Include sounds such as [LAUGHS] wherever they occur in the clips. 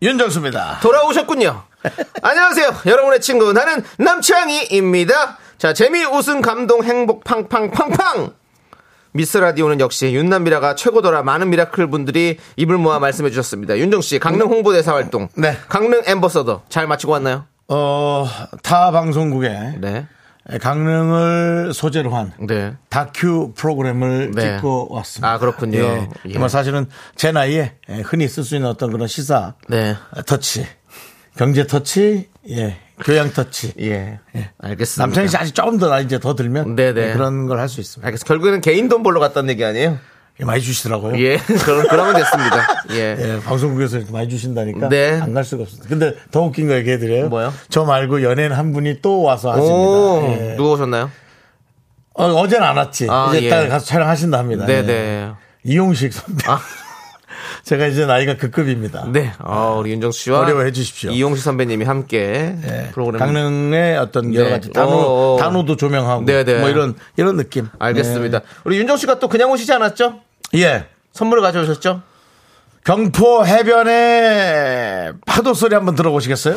윤정수입니다. 돌아오셨군요. [LAUGHS] 안녕하세요. 여러분의 친구 나는 남창희입니다. 자, 재미 웃음 감동 행복 팡팡 팡팡. 미스 라디오는 역시 윤남 미라가 최고더라 많은 미라클 분들이 입을 모아 말씀해 주셨습니다. 윤정 씨 강릉 홍보대사 활동, 네. 강릉 앰배서더 잘 마치고 왔나요? 어, 타 방송국에 네, 강릉을 소재로 한 네. 다큐 프로그램을 네. 찍고 왔습니다. 아, 그렇군요. 예. 예. 정말 사실은 제 나이에 예, 흔히 쓸 수 있는 어떤 그런 시사 네. 터치, 경제 터치, 예, 교양 터치. 예, 알겠습니다. 남창희 씨 아직 조금 더 나이 이제 더 들면 네네. 예, 그런 걸 할 수 있습니다. 알겠습니다. 결국에는 개인 돈 벌러 갔다는 얘기 아니에요? 예, 많이 주시더라고요. 예, [LAUGHS] 그럼 그러면 됐습니다. 예. 예, 방송국에서 이렇게 많이 주신다니까 네. 안 갈 수가 없습니다. 근데 더 웃긴 거 얘기해드려요. 뭐요? 저 말고 연예인 한 분이 또 와서 하십니다. 오, 예. 누가 오셨나요? 어, 제는 안 왔지. 아, 이제 예. 딱 가서 촬영하신다 합니다. 예. 네네. 이용식 선배. 아. [LAUGHS] 제가 이제 나이가 그 급입니다. 네, 어, 우리 윤정수 씨와 어려워해 주십시오. 이용식 선배님이 함께 예. 프로그램 강릉의 어떤 여러 네. 가지 단호, 어, 어. 단호도 조명하고 네네. 뭐 이런 이런 느낌. 알겠습니다. 우리 윤정 씨가 또 그냥 오시지 않았죠? 예. 예. 선물을 가져오셨죠? 경포 해변의 파도 소리 한번 들어보시겠어요?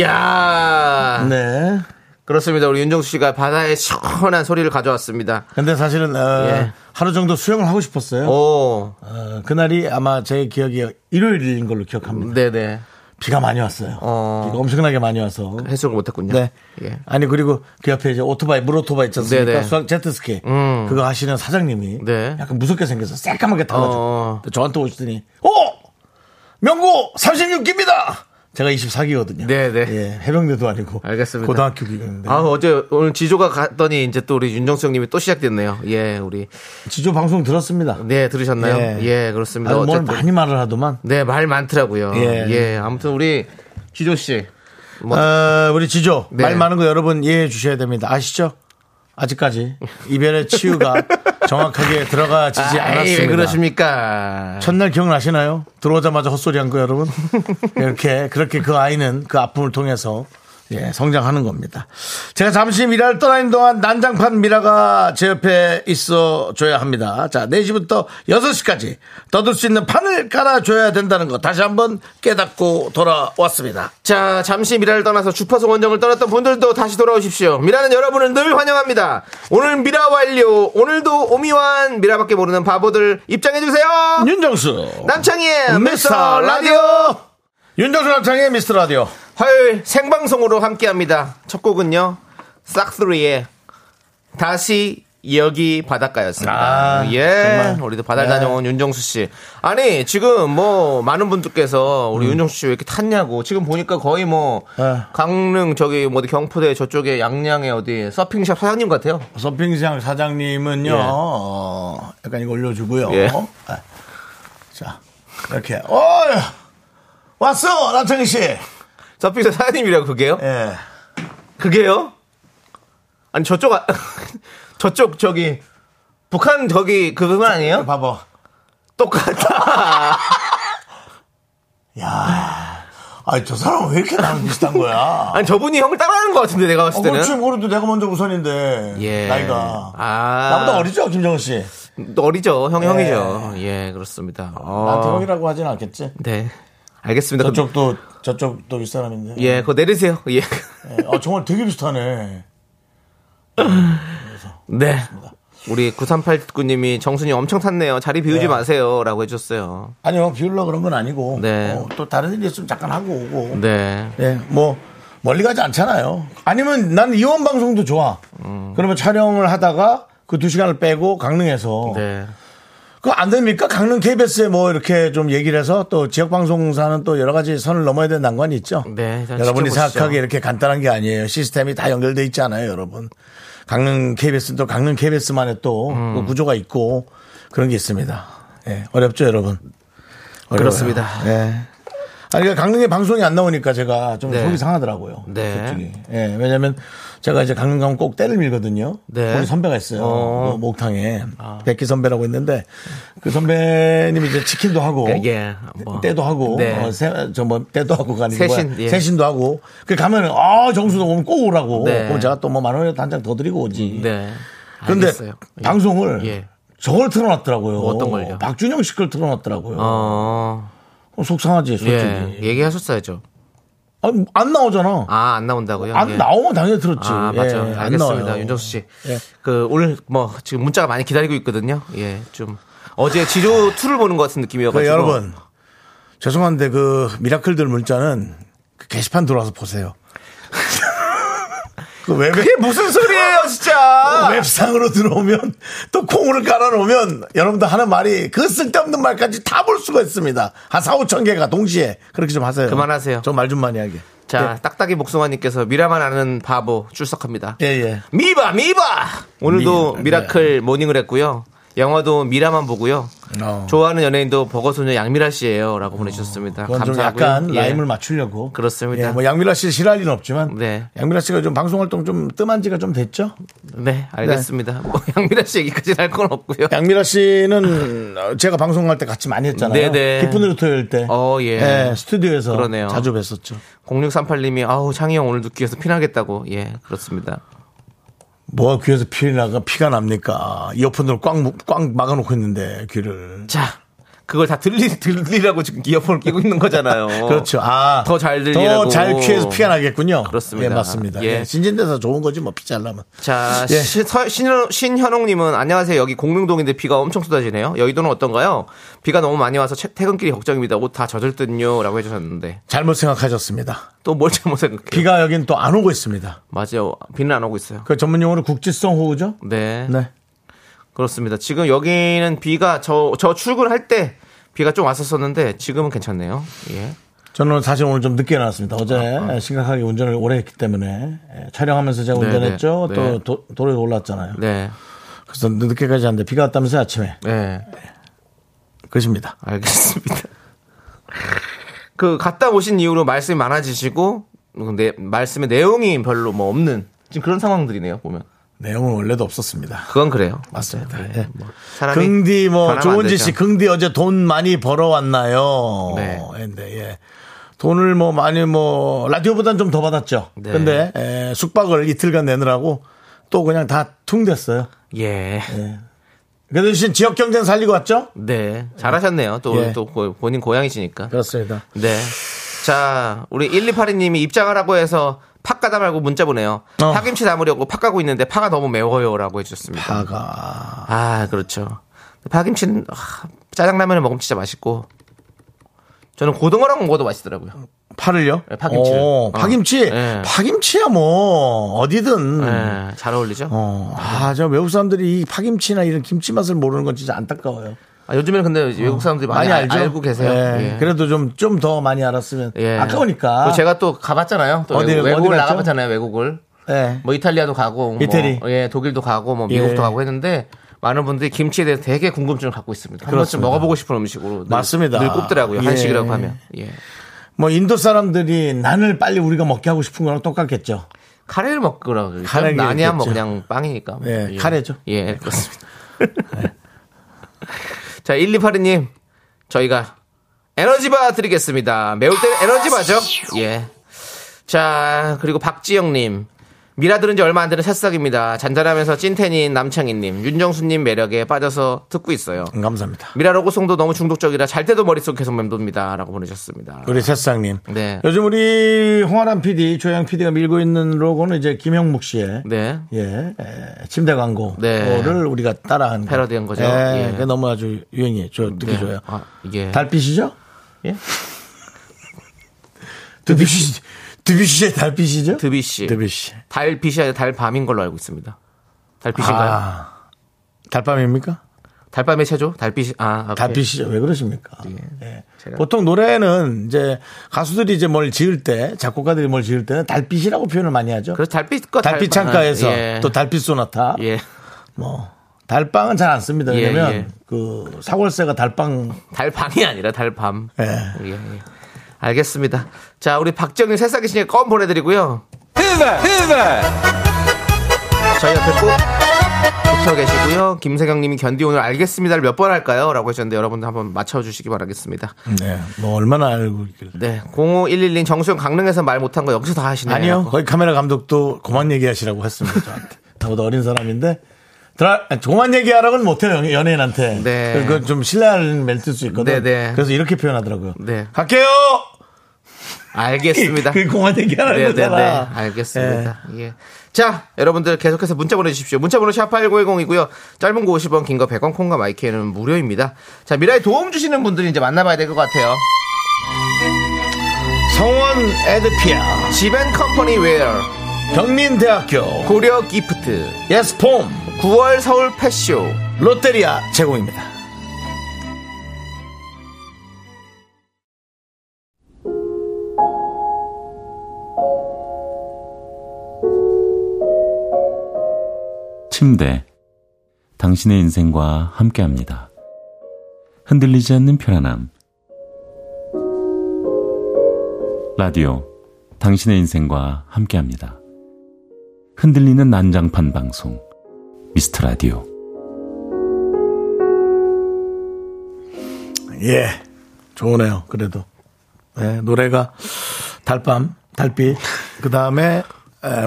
야 네. 그렇습니다. 우리 윤정수 씨가 바다의 시원한 소리를 가져왔습니다. 근데 사실은 어, 예. 하루 정도 수영을 하고 싶었어요. 오, 어, 그날이 아마 제 기억이 일요일인 걸로 기억합니다. 네네. 비가 많이 왔어요. 어. 비가 엄청나게 많이 와서. 해석을 못했군요. 네. 예. 아니 그리고 그 옆에 이제 오토바이 물 오토바이 있지 않습니까? 네네. 수학 제트스키 음. 그거 하시는 사장님이 네. 약간 무섭게 생겨서 새까맣게 타가지고 어. 저한테 오시더니 어 명고 36기입니다. 제가 24기거든요. 네네. 예, 해병대도 아니고 알겠습니다. 고등학교 기인데 아, 어제 오늘 지조가 갔더니 이제 또 우리 윤정수 형님이 또 시작됐네요. 예, 우리. 지조 방송 들었습니다. 네, 들으셨나요? 예, 그렇습니다. 아주 뭘. 많이 말을 하더만. 네, 말 많더라고요. 예. 예. 아무튼 우리 지조 씨. 뭐, 어, 우리 지조 네. 말 많은 거 여러분 이해해 주셔야 됩니다. 아시죠? 아직까지 이별의 치유가 [LAUGHS] 정확하게 들어가지지 않았습니다. 왜 그러십니까? 첫날 기억나시나요? 들어오자마자 헛소리 한 거 여러분. [LAUGHS] 이렇게 그렇게 그 아이는 그 아픔을 통해서 예, 성장하는 겁니다. 제가 잠시 미라를 떠나는 동안 난장판 미라가 제 옆에 있어 줘야 합니다. 자, 4시부터 6시까지 떠들 수 있는 판을 깔아줘야 된다는 거 다시 한번 깨닫고 돌아왔습니다. 자, 잠시 미라를 떠나서 주파수 원정을 떠났던 분들도 다시 돌아오십시오. 미라는 여러분을 늘 환영합니다. 오늘 미라 완료. 오늘도 오미완 미라밖에 모르는 바보들 입장해주세요. 윤정수. 남창희의 미스터 라디오. 윤정수 남창의 미스터 라디오. 화요일 생방송으로 함께합니다. 첫 곡은요, 싹스리의 다시 여기 바닷가였습니다. 아, 예, 정말. 우리도 바다를 네. 다녀온 윤정수 씨. 아니 지금 뭐 많은 분들께서 우리 윤정수 씨 왜 이렇게 탔냐고 지금 보니까 거의 뭐 음. 네. 강릉 저기 뭐 경포대 저쪽에 양양에 어디 서핑샵 사장님 같아요. 서핑장 사장님은요, 예. 어, 약간 이거 올려주고요. 예. 아, 자, 이렇게. 어 왔어! 남창희 씨! 서핑샵 사장님이라고 그게요? 예. 그게요? 아니 저쪽 아, [LAUGHS] 저쪽 저기 북한 저기 그분 아니에요? 봐봐. 똑같다. [LAUGHS] 야 아니, 저 사람은 왜 이렇게 나랑 비슷한 거야? 아니 저분이 형을 따라하는 것 같은데 내가 봤을 어, 때는. 그렇지, 그래도 내가 먼저 우선인데. 예. 나이가. 아. 나보다 어리죠, 김정은 씨? 어리죠, 형 예. 형이죠. 예, 그렇습니다. 어. 나한테 형이라고 하진 않겠지? 네, 알겠습니다. 저쪽도, 저쪽도 윗사람인데. 예, 그거 내리세요. [LAUGHS] 예. 예. 아, 정말 되게 비슷하네. 네. 우리 9389님이 정순이 엄청 탔네요. 자리 비우지 네. 마세요. 라고 해줬어요. 아니요, 비울러 그런 건 아니고. 네. 어, 또 다른 일 있으면 잠깐 하고 오고. 네. 예, 뭐 멀리 가지 않잖아요. 아니면 난 이원 방송도 좋아. 그러면 촬영을 하다가 그 두 시간을 빼고 강릉에서 네. 그거 안 됩니까? 강릉 KBS에 뭐 이렇게 좀 얘기를 해서 또 지역 방송사는 또 여러 가지 선을 넘어야 되는 난관이 있죠. 네, 여러분이 지켜보시죠. 생각하기에 이렇게 간단한 게 아니에요. 시스템이 다 연결돼 있지 않아요, 여러분. 강릉 KBS는 또 강릉 KBS만의 또 음. 그 구조가 있고 그런 게 있습니다. 예, 어렵죠, 여러분. 어려워요. 그렇습니다. 예. 아니, 그러니까 강릉에 방송이 안 나오니까 제가 좀 네. 속이 상하더라고요. 네. 예, 왜냐면 제가 이제 강릉 가면 꼭 때를 밀거든요. 네. 거기 선배가 있어요. 어. 그 목탕에. 백기 선배라고 있는데 그 선배님이 이제 치킨도 하고. 예, 뭐. 때도 하고. 네. 어, 세, 저 뭐 때도 하고 가는 세신, 거야. 예. 세신도 하고. 그 가면은 아, 정수도 오면 꼭 오라고. 네. 그럼 제가 또 뭐 만 원이라도 한 장 더 드리고 오지. 네. 알겠어요. 예. 방송을 예. 저걸 틀어놨더라고요. 뭐 어떤 걸요? 박준영 씨 걸 틀어놨더라고요. 어, 어, 속상하지, 솔직히. 예. 얘기하셨어야죠. 아, 안 나오잖아. 아, 안 나온다고요? 안 예. 나오면 당연히 들었지. 아, 예, 맞죠. 안 알겠습니다. 윤정수 씨. 예. 그, 오늘 뭐, 지금 문자가 많이 기다리고 있거든요. 예, 좀. 어제 지조 2를 보는 것 같은 느낌이어가지고. 그 여러분 죄송한데 그 미라클들 문자는 그 게시판 들어와서 보세요. [LAUGHS] 그 웹, 그게 무슨 진짜! 웹상으로 들어오면 또 콩을 깔아놓으면 여러분들 하는 말이 그 쓸데없는 말까지 다 볼 수가 있습니다. 한 4, 5천 개가 동시에 그렇게 좀 하세요. 그만하세요. 좀 말 좀 많이 하게. 자, 딱딱이 복숭아님께서 미라만 아는 바보 출석합니다. 예, 예. 미바, 미바! 오늘도 미- 미라클 모닝을 했고요. 영화도 미라만 보고요. 어. 좋아하는 연예인도 버거소녀 양미라 씨예요. 라고 보내주셨습니다. 그건 좀 감사하고요. 약간 예. 라임을 맞추려고. 그렇습니다. 예, 뭐 양미라 씨 싫어할 리는 없지만. 네. 양미라 씨가 좀 방송 활동 좀 뜸한 지가 좀 됐죠? 네, 알겠습니다. 뭐 양미라 씨 얘기까지는 할건 없고요. 양미라 씨는 제가 방송할 때 같이 많이 했잖아요. 네네. 기쁜 으로 토요일 때. 어, 예. 스튜디오에서 그러네요. 자주 뵀었죠. 0638님이 아우 창희 형 오늘도 귀에서 피나겠다고. 예, 그렇습니다. 뭐가 귀에서 피 나가 피가 납니까? 이어폰으로 꽉, 무- 꽉 막아놓고 있는데 귀를. 자, 그걸 다 들리, 들리라고 지금 이어폰을 끼고 있는 거잖아요. [LAUGHS] 그렇죠. 아. 더 잘 들리라고. 더잘 귀에서 피가 나겠군요. 그렇습니다. 예, 맞습니다. 예. 예. 신진대사 좋은 거지 뭐 피 잘라면. 자, 예. 시- 서- 신현, 신현옥님은 안녕하세요. 여기 공릉동인데 비가 엄청 쏟아지네요. 여의도는 어떤가요? 비가 너무 많이 와서 채- 퇴근길이 걱정입니다. 옷 다 젖을 듯요라고 해 주셨는데 잘못 생각하셨습니다. 또 뭘 잘못 생각해요? 비가 여긴 또 안 오고 있습니다. 맞아요. 비는 안 오고 있어요. 그 전문 용어로 국지성 호우죠? 네, 네. 그렇습니다. 지금 여기는 비가 저, 저 출근할 때 비가 좀 왔었었는데 지금은 괜찮네요. 예. 저는 사실 오늘 좀 늦게 나왔습니다. 어제 심각하게 운전을 오래 했기 때문에 예, 촬영하면서 제가 네, 운전했죠. 네. 또 도, 도로에 올랐잖아요. 네. 그래서 늦게까지 하는데 비가 왔다면서요 아침에. 네. 그렇습니다. 알겠습니다. 그 갔다 오신 이후로 말씀이 많아지시고 내, 말씀의 내용이 별로 뭐 없는 지금 그런 상황들이네요 보면 내용은 원래도 없었습니다. 그건 그래요 맞습니다. 네, 예. 뭐 사람이 긍디 뭐 조은지. 씨 긍디 어제 돈 많이 벌어왔나요? 네. 근데 예. 돈을 뭐 많이 뭐 라디오보다는 좀더 받았죠. 네. 근데 에, 숙박을 이틀간 내느라고 또 그냥 다 퉁댔어요. 예. 그 대신 지역 경쟁 살리고 왔죠? 네 잘하셨네요 또, 예. 또 고- 본인 고향이시니까 그렇습니다. 네. 자, 우리 1282님이 입장하라고 해서 팍 가다 말고 문자 보내요. 어. 파김치 담으려고 팍 가고 있는데 파가 너무 매워요라고 해주셨습니다. 파가 아, 그렇죠. 파김치는 아, 짜장라면을 먹으면 진짜 맛있고 저는 고등어랑 먹어도 맛있더라고요. 파를요? 네, 파김치를. 어, 어. 파김치. 네. 파김치야 뭐 어디든. 네, 잘 어울리죠. 어, 아, 저 외국 사람들이 이 파김치나 이런 김치 맛을 모르는 건 진짜 안타까워요. 아, 요즘에는 근데 외국 사람들이 많이, 알- 알고 계세요. 예. 예. 그래도 좀 좀 더 많이 알았으면 예. 아까우니까. 또 제가 또 가봤잖아요. 또 어디- 외국, 외국을? 나가봤잖아요. 외국을. 예. 뭐 이탈리아도 가고, 뭐, 이태리. 예, 독일도 가고, 뭐 미국도 예. 가고 했는데 많은 분들이 김치에 대해서 되게 궁금증을 갖고 있습니다. 한 번쯤 그렇습니다. 먹어보고 싶은 음식으로 늘, 맞습니다. 늘 꼽더라고요. 예. 한식이라고 하면. 예. 뭐 인도 사람들이 난을 빨리 우리가 먹게 하고 싶은 거랑 똑같겠죠. 카레를 먹으라고 난이야 뭐. 그냥 빵이니까. 예, 카레죠. 예, 그렇습니다. [LAUGHS] 자, 1282님, 저희가 에너지바 드리겠습니다. 매울 때는 에너지바죠? 예. 자, 그리고 박지영님. 미라 들은 지 얼마 안 되는 새싹입니다. 잔잔하면서 찐텐인 남창희님, 윤정수님 매력에 빠져서 듣고 있어요. 음, 감사합니다. 미라 로 고송도 너무 중독적이라 잘 때도 머릿속 계속 맴돕니다. 라고 보내셨습니다. 우리 새싹님. 네. 요즘 우리 홍아람 PD, 조양 PD가 밀고 있는 로고는 이제 김형묵 씨의 네. 예, 에, 침대 광고를 네. 우리가 따라한 거. 패러디한 거죠. 예, 예. 그게 너무 아주 유행이에요. 저 듣기 네. 좋아요. 아, 이게. 달빛이죠? 예? [LAUGHS] 드뷔시, 드뷔시의 달빛이죠? 드비씨. 드뷔시. 달빛이 아니라 달밤인 걸로 알고 있습니다. 달빛인가요? 아, 달밤입니까? 달밤의 체조? 달빛이 아 달빛이죠. 왜 그러십니까? 예. 제가- 보통 노래는 이제 가수들이 이제 뭘 지을 때, 작곡가들이 뭘 지을 때는 달빛이라고 표현을 많이 하죠. 그래서 달빛과 달빛. 창가에서 예. 또 달빛 소나타. 예. 뭐 달빵은 잘 안 씁니다. 예, 왜냐면 예. 그 사골세가 달빵 달밤이 아니라 달밤. 예. 알겠습니다. 자, 우리 박정희 새싹이 신에 껌 보내드리고요. 저희 옆에 꼭 붙어 계시고요. 김세경 님이 견디 오늘 알겠습니다를 몇 번 할까요? 라고 하셨는데 여러분들 한번 맞춰주시기 바라겠습니다. 네. 뭐 얼마나 알고 있길래. 네. 0511님 정수영 강릉에서 말 못한 거 여기서 다 하시네요. 아니요. 거기 카메라 감독도 그만 얘기하시라고 했습니다. 저한테. [LAUGHS] 나보다 어린 사람인데. 드라, 그만 얘기하라고는 못해요. 연- 연예인한테. 네. 그건 좀 실례하는 멘트일 수 있거든. 네, 네. 그래서 이렇게 표현하더라고요. 네. 갈게요! 알겠습니다. [LAUGHS] 그 그만 얘기하라는 네네네. 거잖아. 알겠습니다. 예. 자, 여러분들 계속해서 문자 보내주십시오. 문자 번호 샵8910이고요. 짧은 거 50원, 긴 거 100원, 콩과 마이크는 무료입니다. 자, 미라에 도움 주시는 분들이 이제 만나봐야 될 것 같아요. 성원 에드피아, 지벤 컴퍼니 웨어, 경민대학교, 고려 기프트, 예스폼, 9월 서울 패쇼, 롯데리아 제공입니다. 침대. 당신의 인생과 함께 합니다. 흔들리지 않는 편안함. 라디오. 당신의 인생과 함께 합니다. 흔들리는 난장판 방송. 미스터 라디오. 예. 좋으네요. 그래도. 네, 노래가 달밤, 달빛. 그 다음에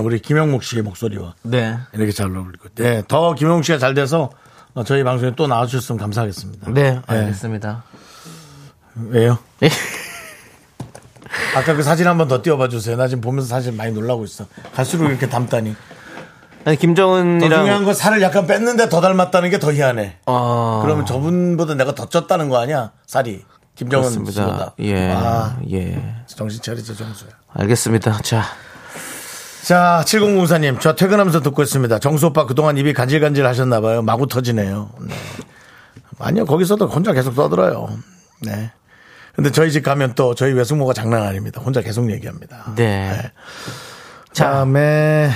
우리 김영목 씨의 목소리와 네. 이렇게 잘 어울리고. 네, 더 김영목 씨가 잘 돼서 어, 저희 방송에 또 나와주셨으면 감사하겠습니다. 네, 알겠습니다. 왜요? 아까 그 사진 한 번 더 띄워봐 주세요. 나 지금 보면서 사실 많이 놀라고 있어. 갈수록 이렇게 닮다니. 아니, 더 중요한 김정은이랑. 건 살을 약간 뺐는데 더 닮았다는 게 더 희한해. 어, 그러면 저분보다 내가 더 쪘다는 거 아니야? 살이. 김정은 씨보다. 예. 아, 예. 정신 차리죠, 정수야. 알겠습니다. 자, 자, 7004님, 저 퇴근하면서 듣고 있습니다. 정수 오빠 그동안 입이 간질간질 하셨나 봐요. 마구 터지네요. 네. 아니요, 거기서도 혼자 계속 떠들어요. 네. 근데 저희 집 가면 또 저희 외숙모가 장난 아닙니다. 혼자 계속 얘기합니다. 네. 자, 다음에,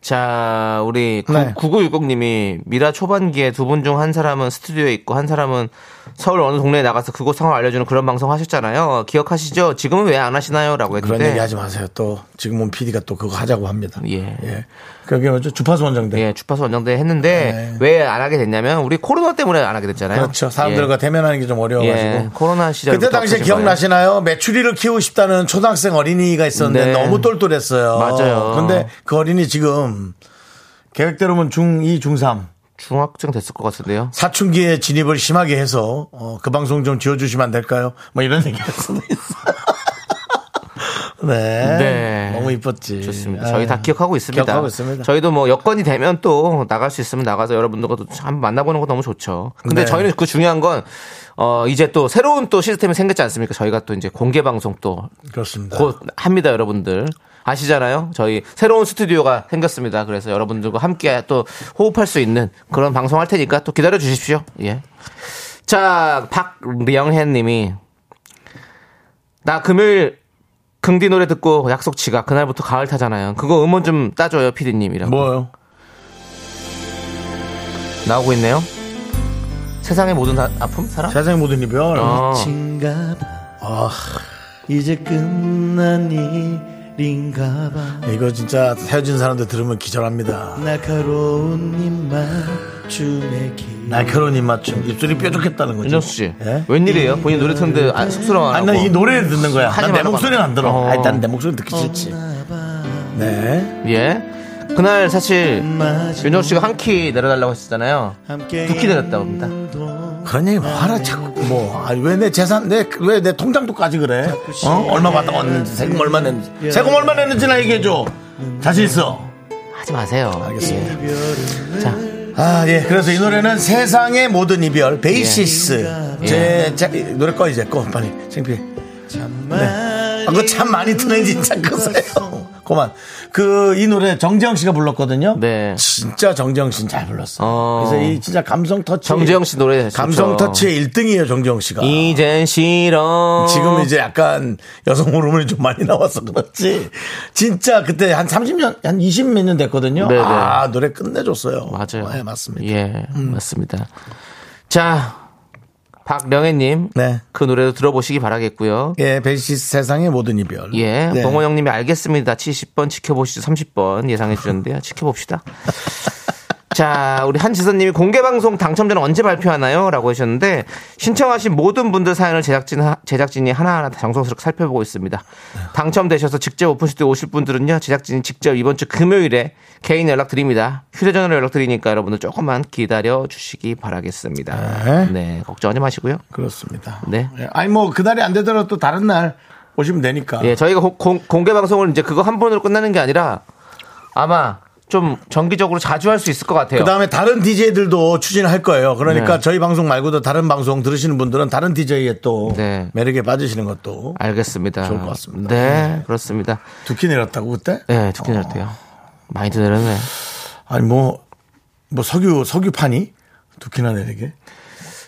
자, 우리 네. 9960님이 미라 초반기에 두 분 중 한 사람은 스튜디오에 있고 한 사람은 서울 어느 동네에 나가서 그곳 상황 알려주는 그런 방송 하셨잖아요. 기억하시죠? 지금은 왜 안 하시나요? 라고 했는데. 그런 얘기 하지 마세요. 또, 지금은 PD가 또 그거 하자고 합니다. 예. 예. 그게 뭐죠? 주파수 원정대. 예, 주파수 원정대 했는데 네. 왜안 하게 됐냐면 우리 코로나 때문에 안 하게 됐잖아요. 그렇죠. 사람들과 대면하는 게좀 예, 어려워가지고. 예, 코로나 시절 그때 당시에 기억나시나요? 메추리를 키우고 싶다는 초등학생 어린이가 있었는데 네. 너무 똘똘했어요. 맞아요. 근데 그 어린이 지금 계획대로면 중2, 중3 중학생 됐을 것 같은데요. 사춘기에 진입을 심하게 해서 어, 그 방송 좀 지워주시면 안 될까요? 뭐 이런 얘기 할 수도 있어. [LAUGHS] 네. 네. 너무 이뻤지. 좋습니다. 아, 저희 다 기억하고 있습니다. 기억하고 있습니다. 저희도 뭐 여건이 되면 또 나갈 수 있으면 나가서 여러분들과 또 한번 만나보는 거 너무 좋죠. 근데 네. 저희는 그 중요한 건 어, 이제 또 새로운 또 시스템이 생겼지 않습니까? 저희가 또 이제 공개 방송 또 그렇습니다. 곧 합니다, 여러분들. 아시잖아요? 저희 새로운 스튜디오가 생겼습니다. 그래서 여러분들과 함께 또 호흡할 수 있는 그런 방송 할 테니까 또 기다려 주십시오. 예. 자, 박명혜 님이 나 금요일 긍디 노래 듣고 약속 지각 그날부터 가을 타잖아요. 그거 음원 좀 따줘요, 피디님이라고. 뭐요? 나오고 있네요. 세상의 모든 다- 아픔 사랑? 세상의 모든 이별. 어. 아, 이제 끝난 일인가 봐. 이거 진짜 헤어진 사람들 들으면 기절합니다. 날카로운 입맞춤의 길. 날카로운 입맞춤. 입술이 뾰족했다는 거죠. 윤정수 씨, 예? 웬일이에요? 본인 노래 듣는데 안 쑥스러워. 아니, 난이 노래를 듣는 거야. 난 내 목소리는 안 들어. 어. 아, 일단 내 목소리 듣기 싫지. 네. 예. 그날 사실 윤정 씨가 한 키 내려달라고 했었잖아요. 두 키 내렸다고 합니다. 그런 얘기 뭐 하라 자꾸 뭐 왜 내 재산 내 왜 내 통장도까지 그래? 어? 얼마 받아왔는지 세금 얼마 냈는지. 세금 얼마 냈는지 나 얘기해 줘. 자신 있어. 하지 마세요. 알겠습니다. 예. 자, 아 예. 그래서 이 노래는 세상의 모든 이별 베이시스. 예. 제, 제 노래 꺼 이제 꺼. 빨리 창피해. 네. 아, 그거 참 많이 트네 진짜 끄세요 그만. 그, 이 노래 정재영 씨가 불렀거든요. 네. 진짜 정재영 씨는 잘 불렀어. 어. 그래서 이 진짜 감성 터치. 정재영 씨 노래 좋죠. 감성 터치의 1등이에요, 정재영 씨가. 이젠 싫어. 지금 이제 약간 여성 호르몬이 좀 많이 나와서 그렇지. 진짜 그때 한 30년, 한 20 몇 년 됐거든요. 네네. 아, 노래 끝내줬어요. 맞아요. 네, 맞습니다. 예, 맞습니다. 자, 박령혜님. 네. 그 노래도 들어보시기 바라겠고요. 예, 벨시스 세상의 모든 이별. 예, 네. 봉호 형님이 알겠습니다. 70번 지켜보시죠. 30번 예상해 주셨는데요. 지켜봅시다. [LAUGHS] 자, 우리 한지선님이 공개 방송 당첨자는 언제 발표하나요? 라고 하셨는데 신청하신 모든 분들 사연을 제작진 제작진이 하나하나 정성스럽게 살펴보고 있습니다. 당첨되셔서 직접 오픈 스튜디오 오실 분들은요, 제작진이 직접 이번 주 금요일에 개인 연락 드립니다. 휴대전화로 연락 드리니까 여러분들 조금만 기다려 주시기 바라겠습니다. 네. 네, 걱정하지 마시고요. 그렇습니다. 네. 예, 아니, 뭐, 그날이 안 되더라도 또 다른 날 오시면 되니까. 예, 저희가 공, 공개 방송을 이제 그거 한 번으로 끝나는 게 아니라 아마 좀 정기적으로 자주 할 수 있을 것 같아요. 그 다음에 다른 DJ들도 추진할 거예요. 그러니까 네. 저희 방송 말고도 다른 방송 들으시는 분들은 다른 DJ의 또 네. 매력에 빠지시는 것도 알겠습니다. 좋을 것 같습니다. 네, 그렇습니다. 두키 내렸다고 그때? 네, 듣긴 할때요 많이 내렸네. 아니 뭐, 뭐 석유, 석유판이 두키나 내리게.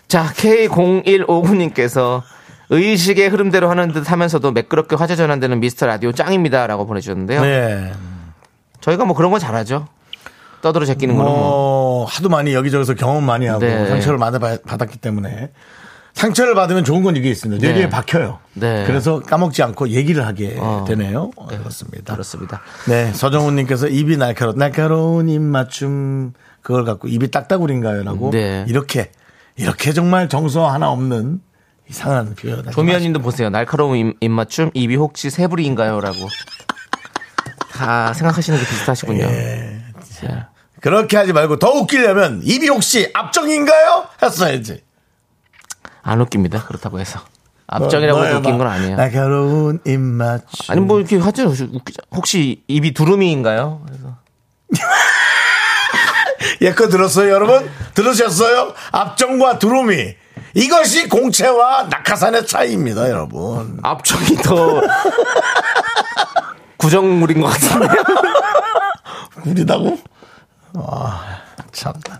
자, K0159님께서 의식의 흐름대로 하는 듯 하면서도 매끄럽게 화제 전환되는 미스터 라디오 짱입니다. 라고 보내주셨는데요. 네. 저희가 뭐 그런 거 잘하죠. 떠들어 제끼는 거는 뭐. 뭐, 하도 많이 여기저기서 경험 많이 하고 네. 상처를 많이 받- 받았기 때문에 상처를 받으면 좋은 건 이게 있습니다. 뇌리에 네. 박혀요. 네. 그래서 까먹지 않고 얘기를 하게 어. 되네요. 어, 그렇습니다. 그렇습니다. 네, 서정훈님께서 입이 날카로 날카로운 입맞춤 그걸 갖고 입이 딱따구리인가요라고 네. 이렇게 이렇게 정말 정서 하나 없는 이상한 표현. 조미연 님도 보세요. 날카로운 입, 입맞춤, 입이 혹시 새부리인가요? 라고. 다 생각하시는 게 비슷하시군요. 예. 자, 그렇게 하지 말고 더 웃기려면 입이 혹시 앞정인가요? 했어야지. 안 웃깁니다. 그렇다고 해서. 앞정이라고 뭐, 해서 웃긴 건막 아니에요. 날카로운 입맞춤. 아니 뭐 이렇게 하죠. 웃기죠. 혹시 입이 두루미인가요? 그래서 [LAUGHS] 예거 들었어요, 여러분? 들으셨어요? 앞정과 두루미. 이것이 공채와 낙하산의 차이입니다, 여러분. 앞쪽이 더 구정물인 것 같은데. 구리다고? 아, 참나.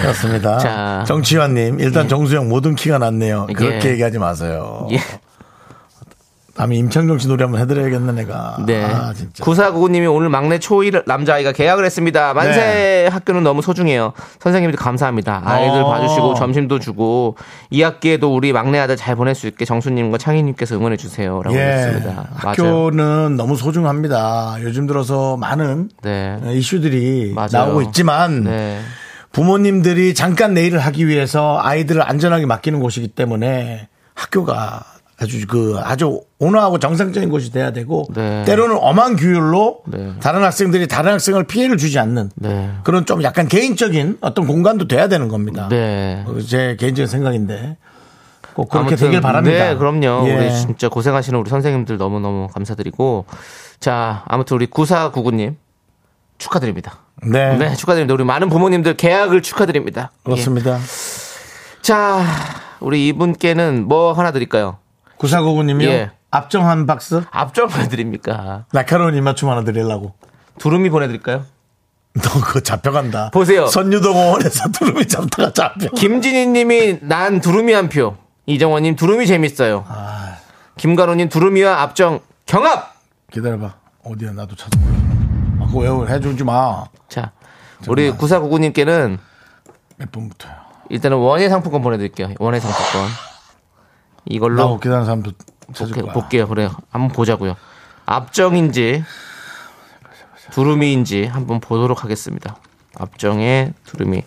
그렇습니다. 자. 정치환님, 일단 정수영 모든 키가 났네요. 그렇게 예. 얘기하지 마세요. 예. 남이 임창정 씨 노래 한번 해드려야겠네, 내가. 네. 아, 진짜. 구사구구님이 오늘 막내 초1 남자아이가 계약을 했습니다. 만세 네. 학교는 너무 소중해요. 선생님들 감사합니다. 아이들 어. 봐주시고 점심도 주고 이 학기에도 우리 막내 아들 잘 보낼 수 있게 정수님과 창희님께서 응원해 주세요. 라고 예. 했습니다. 맞아요. 학교는 너무 소중합니다. 요즘 들어서 많은 네. 이슈들이 맞아요. 나오고 있지만 네. 부모님들이 잠깐 내일을 하기 위해서 아이들을 안전하게 맡기는 곳이기 때문에 학교가 아주 그 아주 온화하고 정상적인 곳이 돼야 되고 네. 때로는 엄한 규율로 네. 다른 학생들이 다른 학생을 피해를 주지 않는 네. 그런 좀 약간 개인적인 어떤 공간도 돼야 되는 겁니다. 네. 어, 제 개인적인 생각인데 꼭 그렇게 되길 바랍니다. 네, 그럼요. 예. 우리 진짜 고생하시는 우리 선생님들 너무 너무 감사드리고. 자, 아무튼 우리 9499님 축하드립니다. 네, 네, 축하드립니다. 우리 많은 부모님들 계약을 축하드립니다. 그렇습니다. 예. 자, 우리 이분께는 뭐 하나 드릴까요? 구사고구님이요. 예. 앞정 한 박스 앞절 보내드립니까? 날카로운 입맞춤 하나 드리려고. 두루미 보내드릴까요? 너 그거 잡혀간다. 보세요. 선유동원에서 두루미 잡다가 잡혀. 김진희님이 난 두루미 한 표. 이정원님 두루미 재밌어요. 아. 김가로님 두루미와 앞정 경합. 기다려봐. 어디야 나도 찾아보려. 아, 그거 왜 해주지 마. 자, 우리 9499님께는 몇 분부터요. 일단은 원예 상품권 보내드릴게요. 원예 상품권. 이걸로 나 기다리는 사람도 찾을 볼게요. 거야. 볼게요. 그래 한번 보자고요. 앞정인지 두루미인지 한번 보도록 하겠습니다. 앞정의 두루미.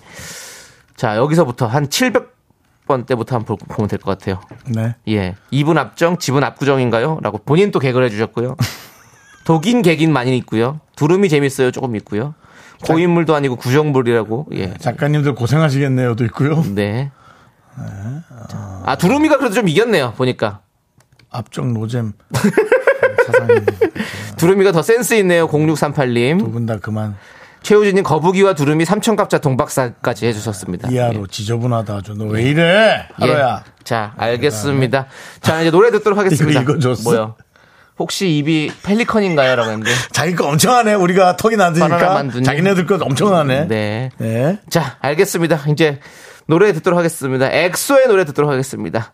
자 여기서부터 한 700번 때부터 한번 보- 보면 될 것 같아요. 네. 예, 입은 앞정, 집은 앞구정인가요? 라고 본인 또 개그를 해주셨고요. [LAUGHS] 독인 개긴 많이 있고요. 두루미 재밌어요. 조금 있고요. 고인물도 아니고 구정물이라고. 예. 작가님들 고생하시겠네요도 있고요. 네. 자, 아 두루미가 그래도 좀 이겼네요. 보니까 앞정 노잼. [LAUGHS] 두루미가 더 센스 있네요. 0638님. 두 분 다 그만 최우진님 거북이와 두루미 삼천갑자 동박사까지 해주셨습니다. 이하로 지저분하다 아주 너 왜 이래 예. 하로야 자, 알겠습니다. 자, 이제 노래 듣도록 하겠습니다. 이거- 이거? 뭐요? 혹시 입이 펠리컨인가요? 라고 했는데. [LAUGHS] 자기 거 엄청 하네. 우리가 턱이. 만두님. 자기네들 거 엄청 하네. 네. 네. 자, 알겠습니다. 이제 노래 듣도록 하겠습니다. 엑소의 노래 듣도록 하겠습니다.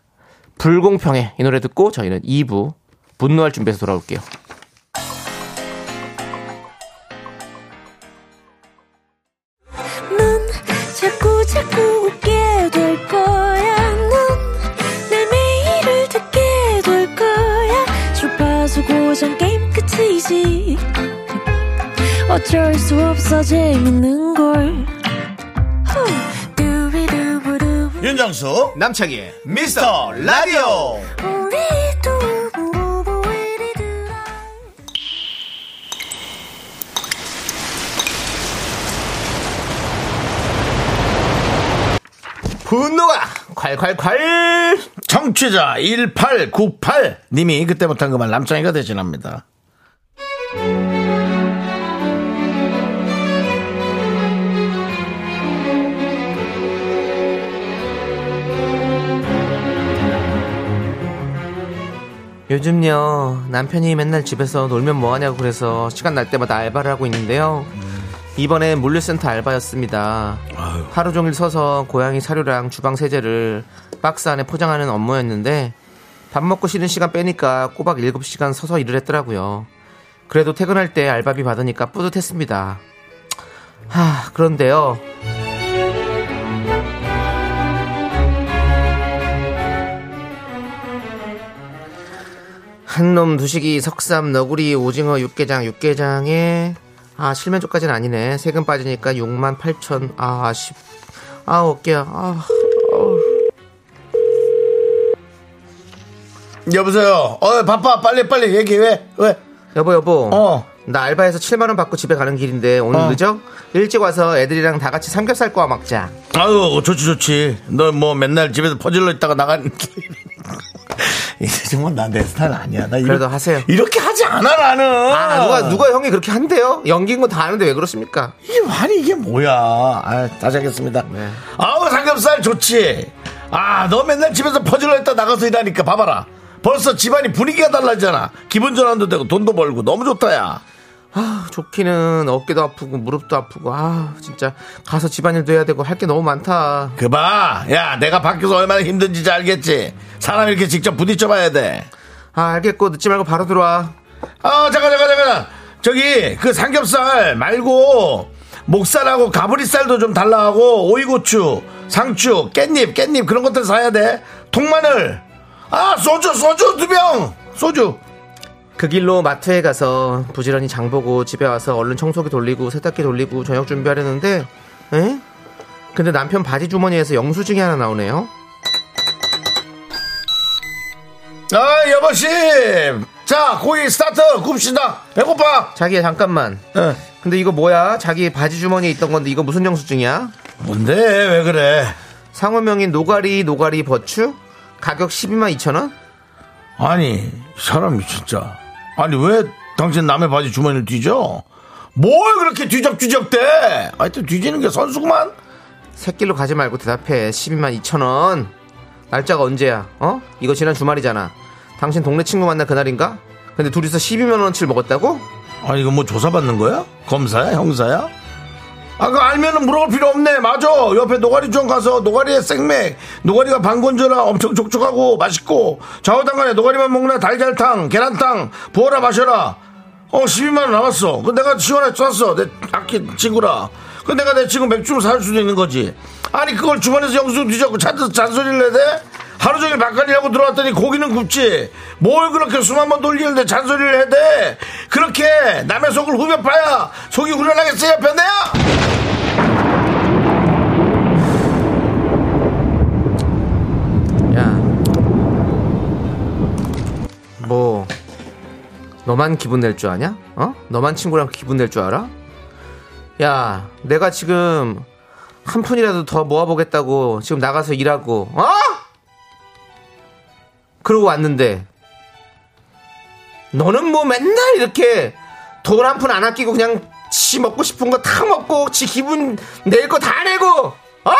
불공평해. 이 노래 듣고 저희는 2부 분노할 준비해서 돌아올게요. 넌 자꾸 자꾸 웃게 될 거야. 넌내 매일을 듣게 될 거야. 주파수 고정 게임 끝이지. 어쩔 수 없어 재밌는 걸. 후. 윤정수, 남창희의 미스터 라디오. 분노가 콸콸콸! 청취자 1898 님이 그때 못한 그말 남창이가 대신합니다. 요즘요 남편이 맨날 집에서 놀면 뭐하냐고 그래서 시간 날 때마다 알바를 하고 있는데요. 이번에 물류센터 알바였습니다. 하루 종일 서서 고양이 사료랑 주방 세제를 박스 안에 포장하는 업무였는데 밥 먹고 쉬는 시간 빼니까 꼬박 7시간 서서 일을 했더라고요. 그래도 퇴근할 때 알바비 받으니까 뿌듯했습니다. 하 그런데요 한놈 두식이 석삼 너구리 오징어 육개장 육개장에 아 실면조까지는 아니네 세금 빠지니까 6만 8천 아 아쉽 아 어깨야 아 여보세요. 어, 바빠. 빨리 빨리 얘기해. 왜? 왜? 여보 여보 어. 나 알바에서 7만 원 받고 집에 가는 길인데 오늘 어. 늦어? 일찍 와서 애들이랑 다 같이 삼겹살 구워 먹자 아유, 좋지 좋지. 너 뭐 맨날 집에서 퍼질러 있다가 나간 [LAUGHS] 이게 정말 난내 스타일 아니야. 나 이렇게, 그래도 하세요. 이렇게 하지 않아 나는. 아 누가 누가 형이 그렇게 한대요? 연기인 거 다 아는데 왜 그러십니까? 이게 아니 이게 뭐야? 아, 다시 하겠습니다. 네. 아우 삼겹살 좋지. 아, 너 맨날 집에서 퍼질러 있다 나가서 일하니까 봐봐라. 벌써 집안이 분위기가 달라지잖아. 기분 전환도 되고 돈도 벌고 너무 좋다야. 아 좋기는 어깨도 아프고 무릎도 아프고 아 진짜 가서 집안일도 해야 되고 할 게 너무 많다 그봐. 야, 내가 밖에서 얼마나 힘든지 알겠지. 사람 이렇게 직접 부딪혀 봐야 돼. 아 알겠고 늦지 말고 바로 들어와 아, 잠깐, 잠깐, 잠깐. 저기, 그 삼겹살 말고, 목살하고 가브리살도 좀 달라하고, 오이고추, 상추, 깻잎, 깻잎, 그런 것들 사야 돼. 통마늘. 아, 소주, 소주 두 병! 소주. 그 길로 마트에 가서 부지런히 장 보고 집에 와서 얼른 청소기 돌리고 세탁기 돌리고 저녁 준비하려는데 에? 근데 남편 바지 주머니에서 영수증이 하나 나오네요 아, 여보씨. 자, 고기 스타트. 굽시다. 배고파. 자기야 잠깐만 어. 근데 이거 뭐야 자기 바지 주머니에 있던 건데 이거 무슨 영수증이야 뭔데? 왜 그래? 상호명인 노가리 노가리 버추 가격 12만 2천원 아니, 이 사람이 진짜. 아니, 왜 당신 남의 바지 주머니를 뒤져? 뭘 그렇게 뒤적뒤적대? 하여튼 뒤지는 게 선수구만? 샛길로 가지 말고 대답해 12만 2천 원 날짜가 언제야 어? 이거 지난 주말이잖아 당신 동네 친구 만난 그날인가? 근데 둘이서 12만원어치를 먹었다고? 아니, 이거 뭐 조사받는 거야? 검사야? 형사야? 아, 그 알면은 물어볼 필요 없네. 맞아. 옆에 노가리점 가서 노가리에 생맥, 노가리가 반건조라 엄청 촉촉하고 맛있고, 좌우당간에 노가리만 먹나 달걀탕, 계란탕, 부어라 마셔라. 어, 12만원 나왔어. 그 내가 시원하게 쐈어. 내 아끼는 친구라. 그 내가 내 친구 맥주를 살 수도 있는 거지. 아니, 그걸 주머니에서 영수 뒤졌고 잔, 잔소리를 돼? 하루 종일 바깥이라고 들어왔더니 고기는 굽지. 뭘 그렇게 숨 한 번 돌리는데 잔소리를 돼? 그렇게 남의 속을 후벼 파야 속이 후련하겠어요, 변내야? 야, 뭐 너만 기분 낼 줄 아냐? 어? 너만 친구랑 기분 낼 줄 알아? 야, 내가 지금 한 푼이라도 더 모아보겠다고 지금 나가서 일하고, 어? 그러고 왔는데 너는 뭐 맨날 이렇게 돈 한 푼 안 아끼고 그냥 지 먹고 싶은 거 다 먹고 지 기분 낼 거 다 내고, 어?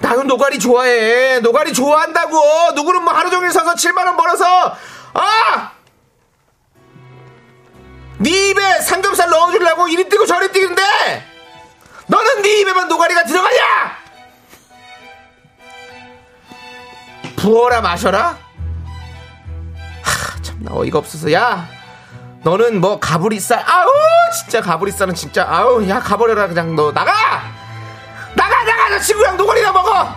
나는 노가리 좋아해. 노가리 좋아한다고. 누구는 뭐 하루 종일 서서 7만원 벌어서, 아! 네 입에 삼겹살 넣어주려고 이리 뛰고 저리 뛰는데 너는 네 입에만 노가리가 들어가냐? 부어라 마셔라? 하, 참나 어이가 없어서. 야 너는 뭐 가브리살 아우 진짜 가브리살은 진짜 아우 야 가버려라. 그냥 너 나가! 나가 나가! 너 친구랑 노가리나 먹어!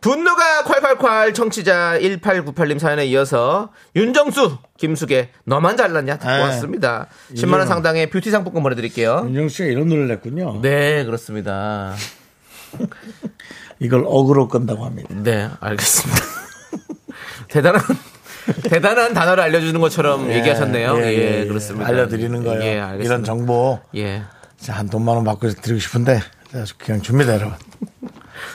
분노가 콸콸콸 청취자 1898님 사연에 이어서 윤정수 김숙의 너만 잘났냐 듣고 네. 왔습니다. 10만원 상당의 뷰티 상품권 보내드릴게요. 윤정 씨가 이런 노래를 냈군요. 네 그렇습니다. [LAUGHS] 이걸 어그로 끈다고 합니다. 네 알겠습니다 대단한 [LAUGHS] 대단한 단어를 알려주는 것처럼 얘기하셨네요 예, 그렇습니다 알려드리는 거예요. 예, 알겠습니다. 이런 정보 예 자, 한 돈만 원 받고 드리고 싶은데 그냥 줍니다, 여러분.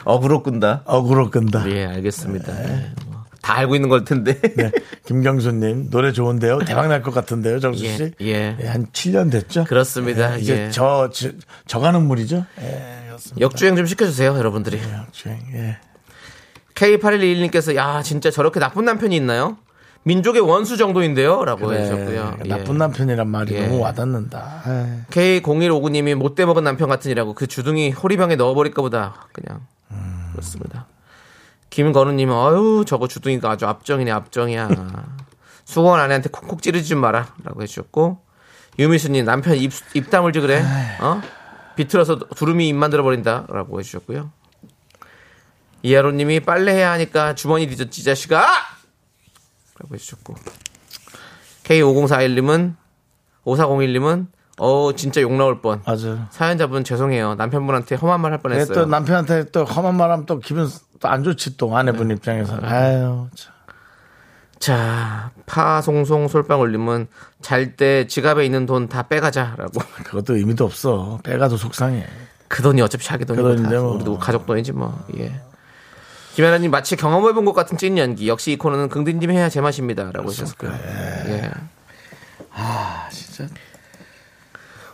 어그로 끈다 어그로 끈다. 예, 알겠습니다. 예, 뭐 다 알고 있는 걸 텐데. 네. [LAUGHS] 김경수님 노래 좋은데요. 대박 날 것 같은데요, 정수 예, 씨. 예. 한 7년 됐죠. 그렇습니다. 예, 이제 예. 저, 저 저가는 물이죠. 예, 그렇습니다. 역주행 좀 시켜주세요, 여러분들이. 역주행. 예. K8121님께서, 야, 진짜 저렇게 나쁜 남편이 있나요? 민족의 원수 정도인데요? 라고 그래, 해주셨고요. 예. 나쁜 남편이란 말이 예. 너무 와닿는다. 예. K0159님이 못돼 먹은 남편 같으니라고 그 주둥이 호리병에 넣어버릴까 보다. 그냥. 음. 그렇습니다. 김건우님은, 어유 저거 주둥이가 아주 압정이네, 압정이야. 수건 아내한테 콕콕 찌르지 좀 마라. 라고 해주셨고. 유미수님, 남편 입, 입 다물지 그래? 어? 비틀어서 두루미 입 만들어버린다. 라고 해주셨고요. 이하로님이 빨래해야 하니까 주머니 뒤졌지, 이 자식아! 라고 해주셨고. K5041님은, 5401님은, 어, 진짜 욕 나올 뻔. 맞아요. 사연자분 죄송해요. 남편분한테 험한 말할 근데 뻔했어요. 또 남편한테 또 험한 말 하면 또 기분 또 안 좋지 또 아내분 네. 입장에서. 아유, 참. 자, 파송송 솔방울님은 잘 때 지갑에 있는 돈 다 빼가자라고. [LAUGHS] 그것도 의미도 없어. 빼가도 속상해. 그 돈이 어차피 자기 돈이고 그 다 뭐. 우리도 가족 돈이지 뭐. 예. 김연아님 마치 경험해본 것 같은 찐 연기. 역시 이 코너는 긍디님 해야 제맛입니다라고 하셨고요. 예. 아, 진짜.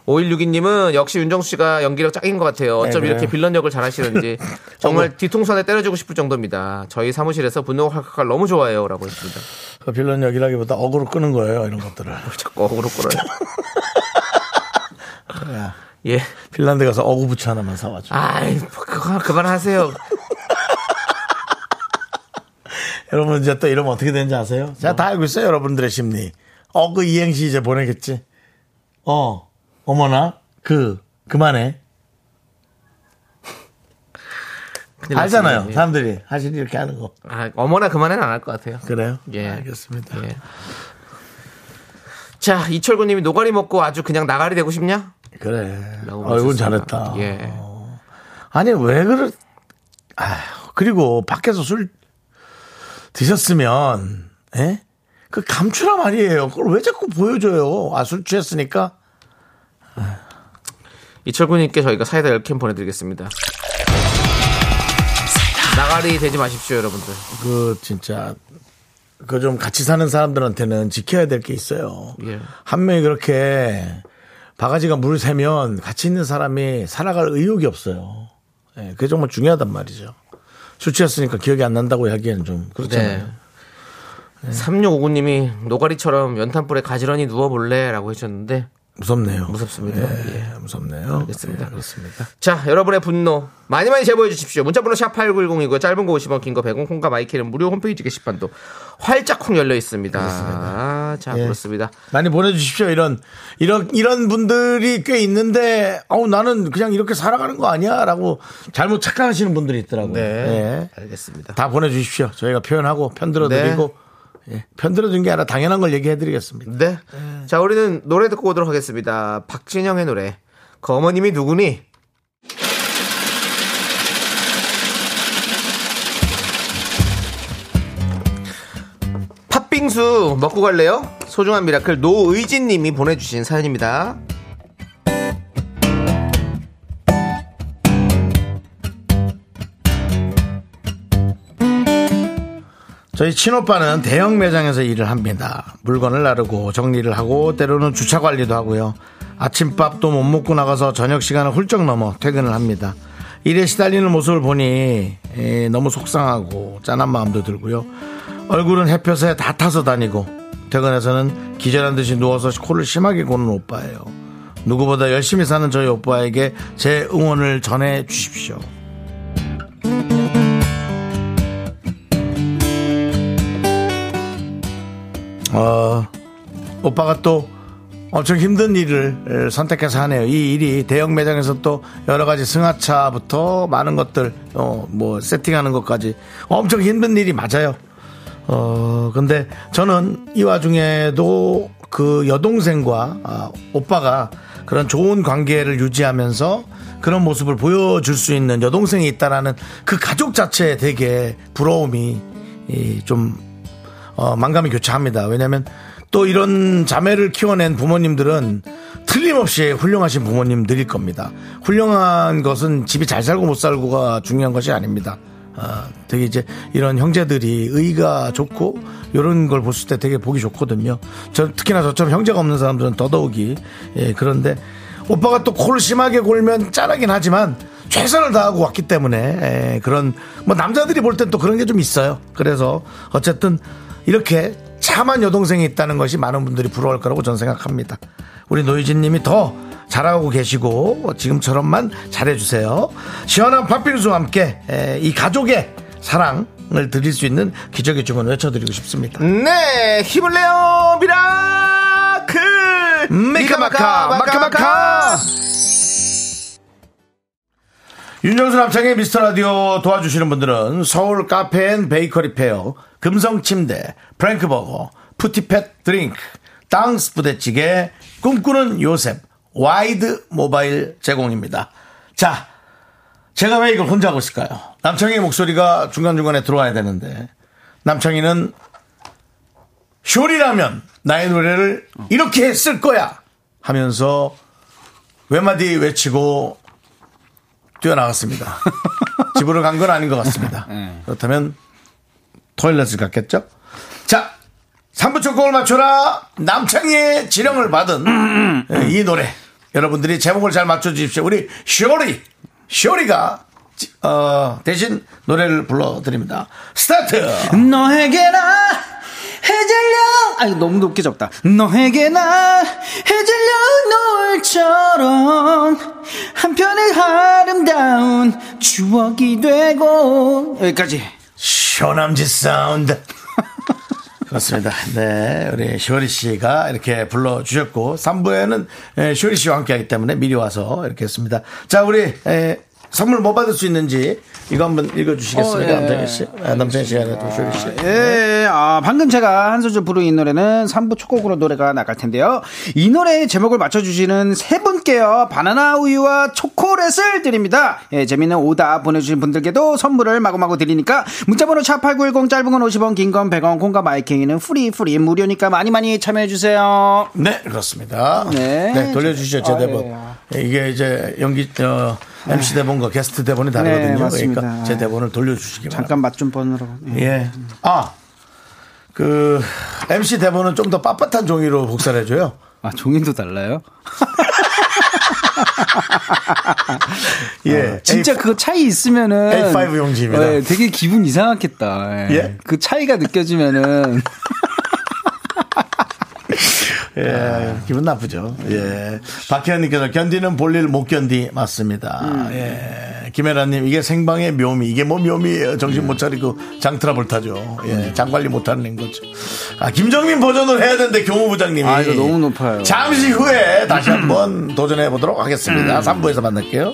5162님은 역시 윤정수 씨가 연기력 짱인 것 같아요. 어쩜 네, 이렇게 그래요. 빌런 역을 잘하시는지 [LAUGHS] 정말 뒤통수 한 대 때려주고 싶을 정도입니다. 저희 사무실에서 분노가 칼칼 너무 좋아요라고 했습니다. 그 빌런 역이라기보다 어그로 끄는 거예요, 이런 것들을. 자꾸 어그로 끌어요. [LAUGHS] 예. 핀란드 가서 어그 부츠 하나만 사와줘. 아이, 뭐 그거 그만하세요. 여러분 이제 또 이러면 어떻게 되는지 아세요? 제가 뭐? 다 알고 있어요, 여러분들의 심리. 어, 그 이행시 이제 보내겠지. 어, 어머나, 그, 그만해. 알잖아요. 예. 사람들이. 사실 이렇게 하는 거. 아, 어머나 그만해는 안 할 것 같아요. 그래요? 예. 알겠습니다. 예. 자, 이철구 님이 노가리 먹고 아주 그냥 나가리 되고 싶냐? 그래. 어, 이건 하셨습니다. 잘했다. 예. 아니, 왜 그래. 아 그리고 밖에서 술 드셨으면, 예? 그 감추라 말이에요. 그걸 왜 자꾸 보여줘요? 아, 술 취했으니까? 이철구 님께 저희가 사이다 10캔 보내드리겠습니다. 나가리 되지 마십시오, 여러분들. 그, 진짜, 그 좀 같이 사는 사람들한테는 지켜야 될 게 있어요. 예. 한 명이 그렇게 바가지가 물을 새면 같이 있는 사람이 살아갈 의욕이 없어요. 예, 그게 정말 중요하단 말이죠. 술 취했으니까 기억이 안 난다고 하기에는 좀 그렇잖아요. 네. 3659님이 노가리처럼 연탄불에 가지런히 누워볼래? 라고 해주셨는데, 무섭네요. 무섭습니다. 예, 무섭네요. 알겠습니다. 예, 그렇습니다. 자, 여러분의 분노 많이 많이 제보해 주십시오. 문자번호 샵 8910이고 짧은 거 50원, 긴 거 100원, 콩과 마이케이는 무료 홈페이지 게시판도 활짝쿵 열려 있습니다. 자, 예. 그렇습니다. 많이 보내주십시오. 이런 이런 이런 분들이 꽤 있는데, 어우 나는 그냥 이렇게 살아가는 거 아니야라고 잘못 착각하시는 분들이 있더라고요. 네. 예. 알겠습니다. 다 보내주십시오. 저희가 표현하고 편들어드리고 예, 편들어준 게 아니라 당연한 걸 얘기해드리겠습니다. 네. 자, 우리는 노래 듣고 오도록 하겠습니다. 박진영의 노래. 그 어머님이 누구니? 팥빙수 먹고 갈래요? 소중한 미라클 노의진 님이 보내주신 사연입니다. 저희 친오빠는 대형 매장에서 일을 합니다. 물건을 나르고 정리를 하고 때로는 주차 관리도 하고요. 아침밥도 못 먹고 나가서 저녁 시간을 훌쩍 넘어 퇴근을 합니다. 일에 시달리는 모습을 보니 에, 너무 속상하고 짠한 마음도 들고요. 얼굴은 햇볕에 다 타서 다니고 퇴근해서는 기절한 듯이 누워서 코를 심하게 고는 오빠예요. 누구보다 열심히 사는 저희 오빠에게 제 응원을 전해 주십시오. 어, 오빠가 또 엄청 힘든 일을 선택해서 하네요. 이 일이 대형 매장에서 또 여러 가지 승하차부터 많은 것들, 어, 뭐, 세팅하는 것까지 엄청 힘든 일이 맞아요. 어, 근데 저는 이 와중에도 그 여동생과 아, 오빠가 그런 좋은 관계를 유지하면서 그런 모습을 보여줄 수 있는 여동생이 있다라는 그 가족 자체에 되게 부러움이 이, 좀 어, 만감이 교차합니다. 왜냐하면 또 이런 자매를 키워낸 부모님들은 틀림없이 훌륭하신 부모님들일 겁니다. 훌륭한 것은 집이 잘 살고 못 살고가 중요한 것이 아닙니다. 아, 되게 이제 이런 형제들이 의가 좋고 이런 걸 봤을 때 되게 보기 좋거든요. 저 특히나 저처럼 형제가 없는 사람들은 더더욱이 예, 그런데 오빠가 또 코를 심하게 골면 짠하긴 하지만 최선을 다하고 왔기 때문에 예, 그런 뭐 남자들이 볼 땐 또 그런 게 좀 있어요. 그래서 어쨌든 이렇게 참한 여동생이 있다는 것이 많은 분들이 부러울 거라고 저는 생각합니다. 우리 노유진 님이 더 잘하고 계시고 지금처럼만 잘해주세요. 시원한 팥빙수와 함께 에, 이 가족의 사랑을 드릴 수 있는 기적의 주문 외쳐드리고 싶습니다. 네, 힘을 내요, 미라클! 미카마카, 마카마카! 윤정수 남창희의 미스터 라디오 도와주시는 분들은 서울 카페 앤 베이커리 페어, 금성 침대, 프랭크버거, 푸티팻 드링크, 땅스 부대찌개, 꿈꾸는 요셉, 와이드 모바일 제공입니다. 자, 제가 왜 이걸 혼자 하고 있을까요? 남창희 목소리가 중간중간에 들어와야 되는데, 남창희는 쇼리라면 나의 노래를 이렇게 했을 거야! 하면서 외마디 외치고 뛰어나갔습니다. [LAUGHS] 집으로 간 건 아닌 것 같습니다. 그렇다면 토일렛을 갔겠죠? 자, 3부 첫 곡을 맞춰라 남창희의 지령을 받은 이 노래 여러분들이 제목을 잘 맞춰주십시오. 우리 쇼리 쇼리가 지- 어, 대신 노래를 불러드립니다. 스타트! 너에게 나 해질녘 아 이거 너무 높게 적다 너에게 나 해질녘 노을처럼 한편의 아름다운 추억이 되고 여기까지 쇼남지 사운드. [LAUGHS] 그렇습니다. 네, 우리 쇼리 씨가 이렇게 불러주셨고, 3부에는 쇼리 씨와 함께 하기 때문에 미리 와서 이렇게 했습니다. 자, 우리 에, 선물 뭐 받을 수 있는지 이거 한번 읽어주시겠습니까? 어, 예. 남창희 씨? 아, 남창희 씨가 아니라 또 쇼리 씨. 예, 아, 방금 제가 한 소절 부른 이 노래는 3부 첫 곡으로 노래가 나갈 텐데요. 이 노래의 제목을 맞춰주시는 세 분께요, 바나나 우유와 초콜릿을 드립니다. 예, 재밌는 오답 보내주신 분들께도 선물을 마구마구 드리니까 문자번호 샵8910 짧은 건 50원, 긴 건 100원, 콩과 마이케이는 free, free, 무료니까 많이 많이 참여해주세요. 네, 그렇습니다. 네, 네. 돌려주시죠, 제 아, 대본. 예. 이게 이제 연기, 어, MC 대본과 게스트 대본이 다르거든요. 네, 맞습니다. 그러니까 제 대본을 돌려주시기 바랍니다. 잠깐 맛 좀 보느라고. 예. 예. 아, 그, MC 대본은 좀 더 빳빳한 종이로 복사를 해줘요. 아, 종이도 달라요? [LAUGHS] 예. 진짜 A- 그 차이 있으면은 A5 용지입니다. 예, 되게 기분 이상하겠다. 예. 예? 그 차이가 느껴지면은 [LAUGHS] 예, 기분 나쁘죠. 예. 박혜연님께서 견디는 볼일 못 견디 맞습니다. 음. 예. 김혜라님 이게 생방의 묘미 이게 뭐 묘미예요. 정신 못 차리고 장트라볼 타죠. 예, 장 관리 못하는 거죠. 아 김정민 버전을 해야 되는데 교무부장님이 아, 이거 너무 높아요. 잠시 후에 다시 한번 도전해 보도록 하겠습니다. 3부에서 만날게요.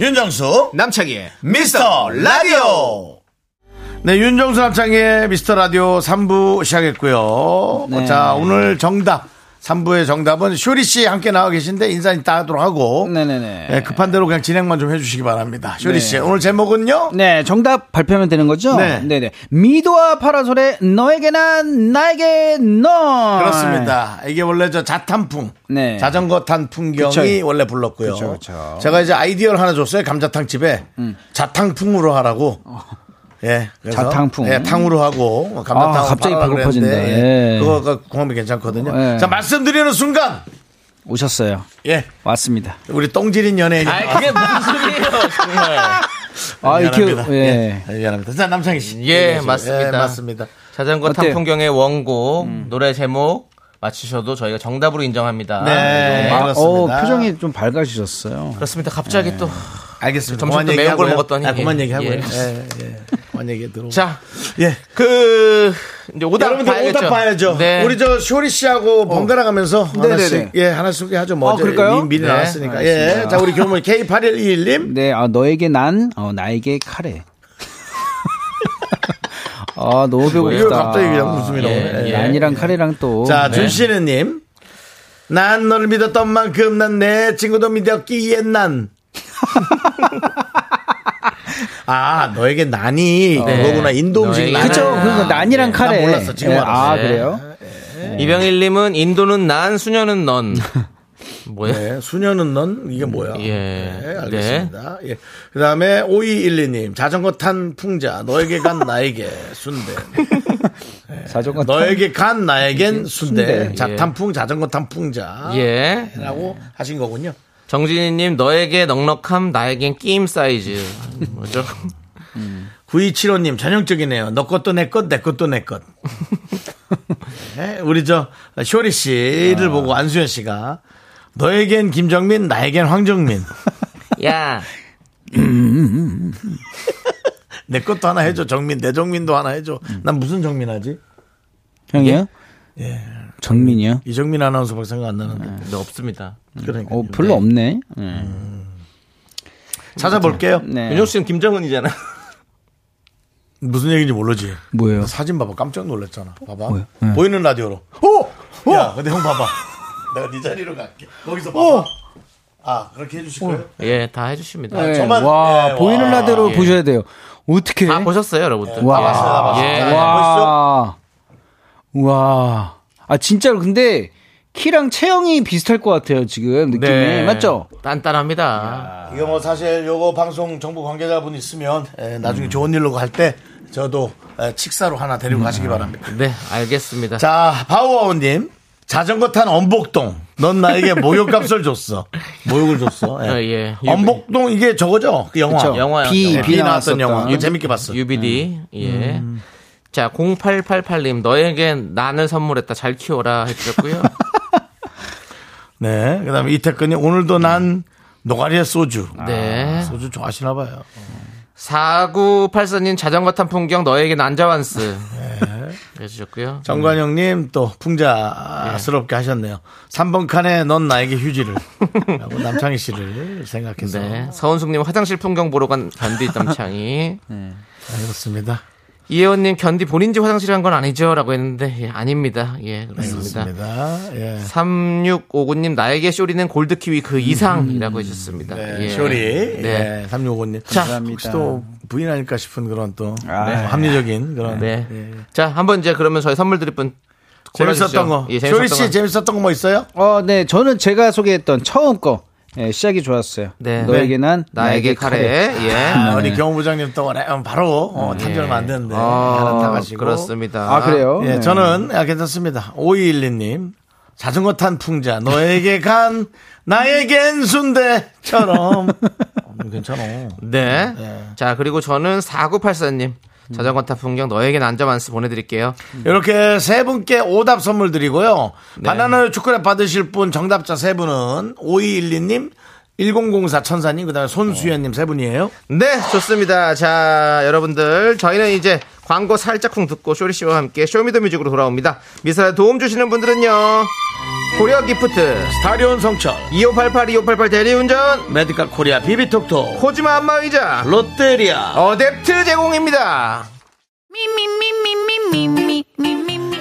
윤정수 남창희의 미스터 라디오 네, 윤정수 남창의 미스터 라디오 3부 시작했고요. 네. 자, 오늘 정답. 3부의 정답은 쇼리 씨 함께 나와 계신데 인사 이따 하도록 하고. 네네네. 네, 급한 대로 그냥 진행만 좀 해주시기 바랍니다. 쇼리 네. 씨, 오늘 제목은요? 네, 정답 발표하면 되는 거죠? 네. 네네. 미도와 파라솔의 너에게 난, 나에게 너. 그렇습니다. 이게 원래 저 자탄풍. 네. 자전거 탄 풍경이 그쵸. 원래 불렀고요. 그쵸, 그쵸. 제가 이제 아이디어를 하나 줬어요. 감자탕 집에. 자탕풍으로 하라고. 예. 그래서 어. 자탕풍. 예, 탕으로 하고 감자탕 아, 갑자기 배고파진다. 예. 그거가 궁합이 괜찮거든요. 예. 자, 말씀드리는 순간 오셨어요. 예. 왔습니다. 우리 똥지린 연예인이 아이, 그게 무슨 소리예요, 정말. 아, 이렇게, 미안합니다. 예. 예. 미안합니다. 자, 남창희 씨. 예. 맞습니다. 예, 맞습니다. 자전거 탄 어때요? 음. 풍경의 원곡, 노래 제목 맞추셔도 저희가 정답으로 인정합니다. 네. 아, 그렇습니다. 어, 표정이 좀 밝아지셨어요. 그렇습니다. 갑자기 또. 알겠습니다. 점심 또 매운 걸 얘기하고요. 먹었더니. 아, 그만 얘기하고요. 예. 예, 예. 그 만 얘기 들어. 자, 예. 그, 이제 오답 여러분들 봐야겠죠. 오답 봐야죠. 네. 우리 저 쇼리 씨하고 번갈아 가면서 하나씩 네네네. 예 하나씩 소개하죠. 뭐 아, 그럴까요? 미, 미리 네, 나왔으니까. 예. 자 우리 교물 K8121님 [LAUGHS] 네, 아, 너에게 난, 어, 나에게 카레. [LAUGHS] 아, 너무 배고프다. 갑자기 그냥 웃음이 예, 나오네. 예. 난이랑 카레랑 또. 자 네. 준씨는님 난 너를 믿었던 만큼 난 내 친구도 믿었기에 난. [LAUGHS] 아 너에게 난이 네. 그거구나 인도 음식 너에게 난. 그쵸. 아, 그러니까 난이랑 예. 카레. 난 몰랐어, 지금 예, 알았어. 아, 네. 그래요? 이병일님은 인도는 난, 수녀는 넌. 뭐야? [LAUGHS] 네, 수녀는 넌 이게 뭐야? 예. 네, 알겠습니다. 예. 그다음에 5212님 자전거 탄 풍자 너에게 간 [LAUGHS] 나에게 순대. [LAUGHS] 자전거 너에게 간 나에겐 순대. 순대. 자, 예. 탄풍 자전거 탄 풍자. 예. 라고 하신 거군요. 정진희님, 너에게 넉넉함, 나에겐 끼임 사이즈. 뭐죠? [LAUGHS] 9275님 전형적이네요. 너 것도 내 것, 내 것도 내 것. [LAUGHS] 네, 우리 저 쇼리 씨를 보고 안수현 씨가 너에겐 김정민, 나에겐 황정민. 야, [LAUGHS] 내 것도 하나 해줘. 정민, 내 정민도 하나 해줘. 난 무슨 정민 하지? 형이요? 예. 정민이요? 이정민 아나운서밖에 생각 안 나는데. 네, 없습니다. 그러니까 어, 별로 없네. 예. 찾아볼게요. 네. 윤정 씨는 김정은이잖아. [LAUGHS] 무슨 얘기인지 모르지. 뭐예요? 사진 봐봐. 깜짝 놀랐잖아. 봐봐. 네. 보이는 라디오로. 오! 야, 근데 형 봐봐. [LAUGHS] 내가 네 자리로 갈게. 거기서 봐봐. 아, 그렇게 해주실 거예요? 예, 다 해주십니다. 네. 저만- 와, 예, 보이는 와. 라디오로 예. 보셔야 돼요. 어떻게? 다 보셨어요, 여러분들. 와. 예. 와. 와. 아, 진짜로. 근데 키랑 체형이 비슷할 것 같아요, 지금. 느낌이. 네. 맞죠? 단단합니다. 이거 뭐 사실 요거 방송 정보 관계자분 있으면 에, 나중에 좋은 일로 갈 때 저도 에, 칙사로 하나 데리고 가시기 바랍니다. 네, 알겠습니다. 자, 바우아우님. 자전거 탄 엄복동. 넌 나에게 목욕값을 줬어. [LAUGHS] 목욕을 줬어. 예. 어, 예. 엄복동 이게 저거죠? 그 영화. 그쵸. 영화요. 비, 영화. 비 나왔던 나왔었던. 영화. 이거 재밌게 봤어. UBD. 예. 음. 자, 0888님, 너에겐 난을 선물했다. 잘 키워라. 해주셨고요. [LAUGHS] 네. 그 다음에 이태근이 오늘도 난 노가리에 소주. 네. 소주 좋아하시나 봐요. 4984님, 자전거 탄 풍경, 너에겐 안자완스. 네. 해주셨고요. 정관영님 또 풍자스럽게 하셨네요. 3번 칸에 넌 나에게 휴지를. 라고 남창희 씨를 생각해서. 네. 서은숙님, 화장실 풍경 보러 간 견디 땀창이. 그렇습니다. 이혜원님, 견디 본인 집 화장실 한건 아니죠? 라고 했는데, 예, 아닙니다. 예, 그렇습니다. 그렇습니다. 예. 3659님, 나에게 쇼리는 골드 키위 그 이상이라고 해주셨습니다. 네, 예. 쇼리. 네. 네. 3655님. 자, 혹시 또 부인 아닐까 싶은 그런 또 아. 네, 합리적인 그런. 네. 예. 자, 한번 이제 그러면 저희 선물 드릴 분. 골라주시죠. 재밌었던 거. 예, 쇼리 재밌었던 씨 거. 재밌었던 거 뭐 있어요? 어, 네. 저는 제가 소개했던 처음 거. 예, 시작이 좋았어요. 네. 너에게 난 나에게 카레. 예. [LAUGHS] 아, 우리 경호부장님 또 바로 어, 탄절 만드는데 하나 아, 타가시고. 그렇습니다. 아, 그래요? 예, 네. 저는 아, 괜찮습니다. 5212님. 자전거 탄 풍자. 너에게 간, 나에겐 순대처럼. 어, [LAUGHS] 괜찮아. 네. 자, 그리고 저는 4984님. 자전거 타 풍경 너에겐 안전만스 보내드릴게요. 이렇게 세 분께 오답 선물 드리고요. 바나나 초콜릿 받으실 분 정답자 세 분은 5212님, 1004 천사님, 그 다음에 손수연님 세 분이에요. 네, 좋습니다. 자, 여러분들. 저희는 이제 광고 살짝쿵 듣고 쇼리 씨와 함께 쇼미더뮤직으로 돌아옵니다. 미사에 도움 주시는 분들은요. 고려 기프트. 스타리온 성철 2588 2588 대리운전. 메디카 코리아 비비톡톡. 코지마 안마의자. 롯데리아. 어댑트 제공입니다.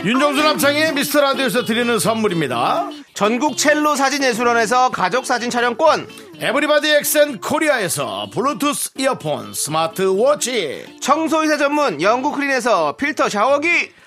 윤정수 남창희의 미스터 라디오에서 드리는 선물입니다. 전국 첼로 사진예술원에서 가족사진 촬영권. 에브리바디 엑센 코리아에서 블루투스 이어폰 스마트워치. 청소이사 전문 영국 크린에서 필터 샤워기.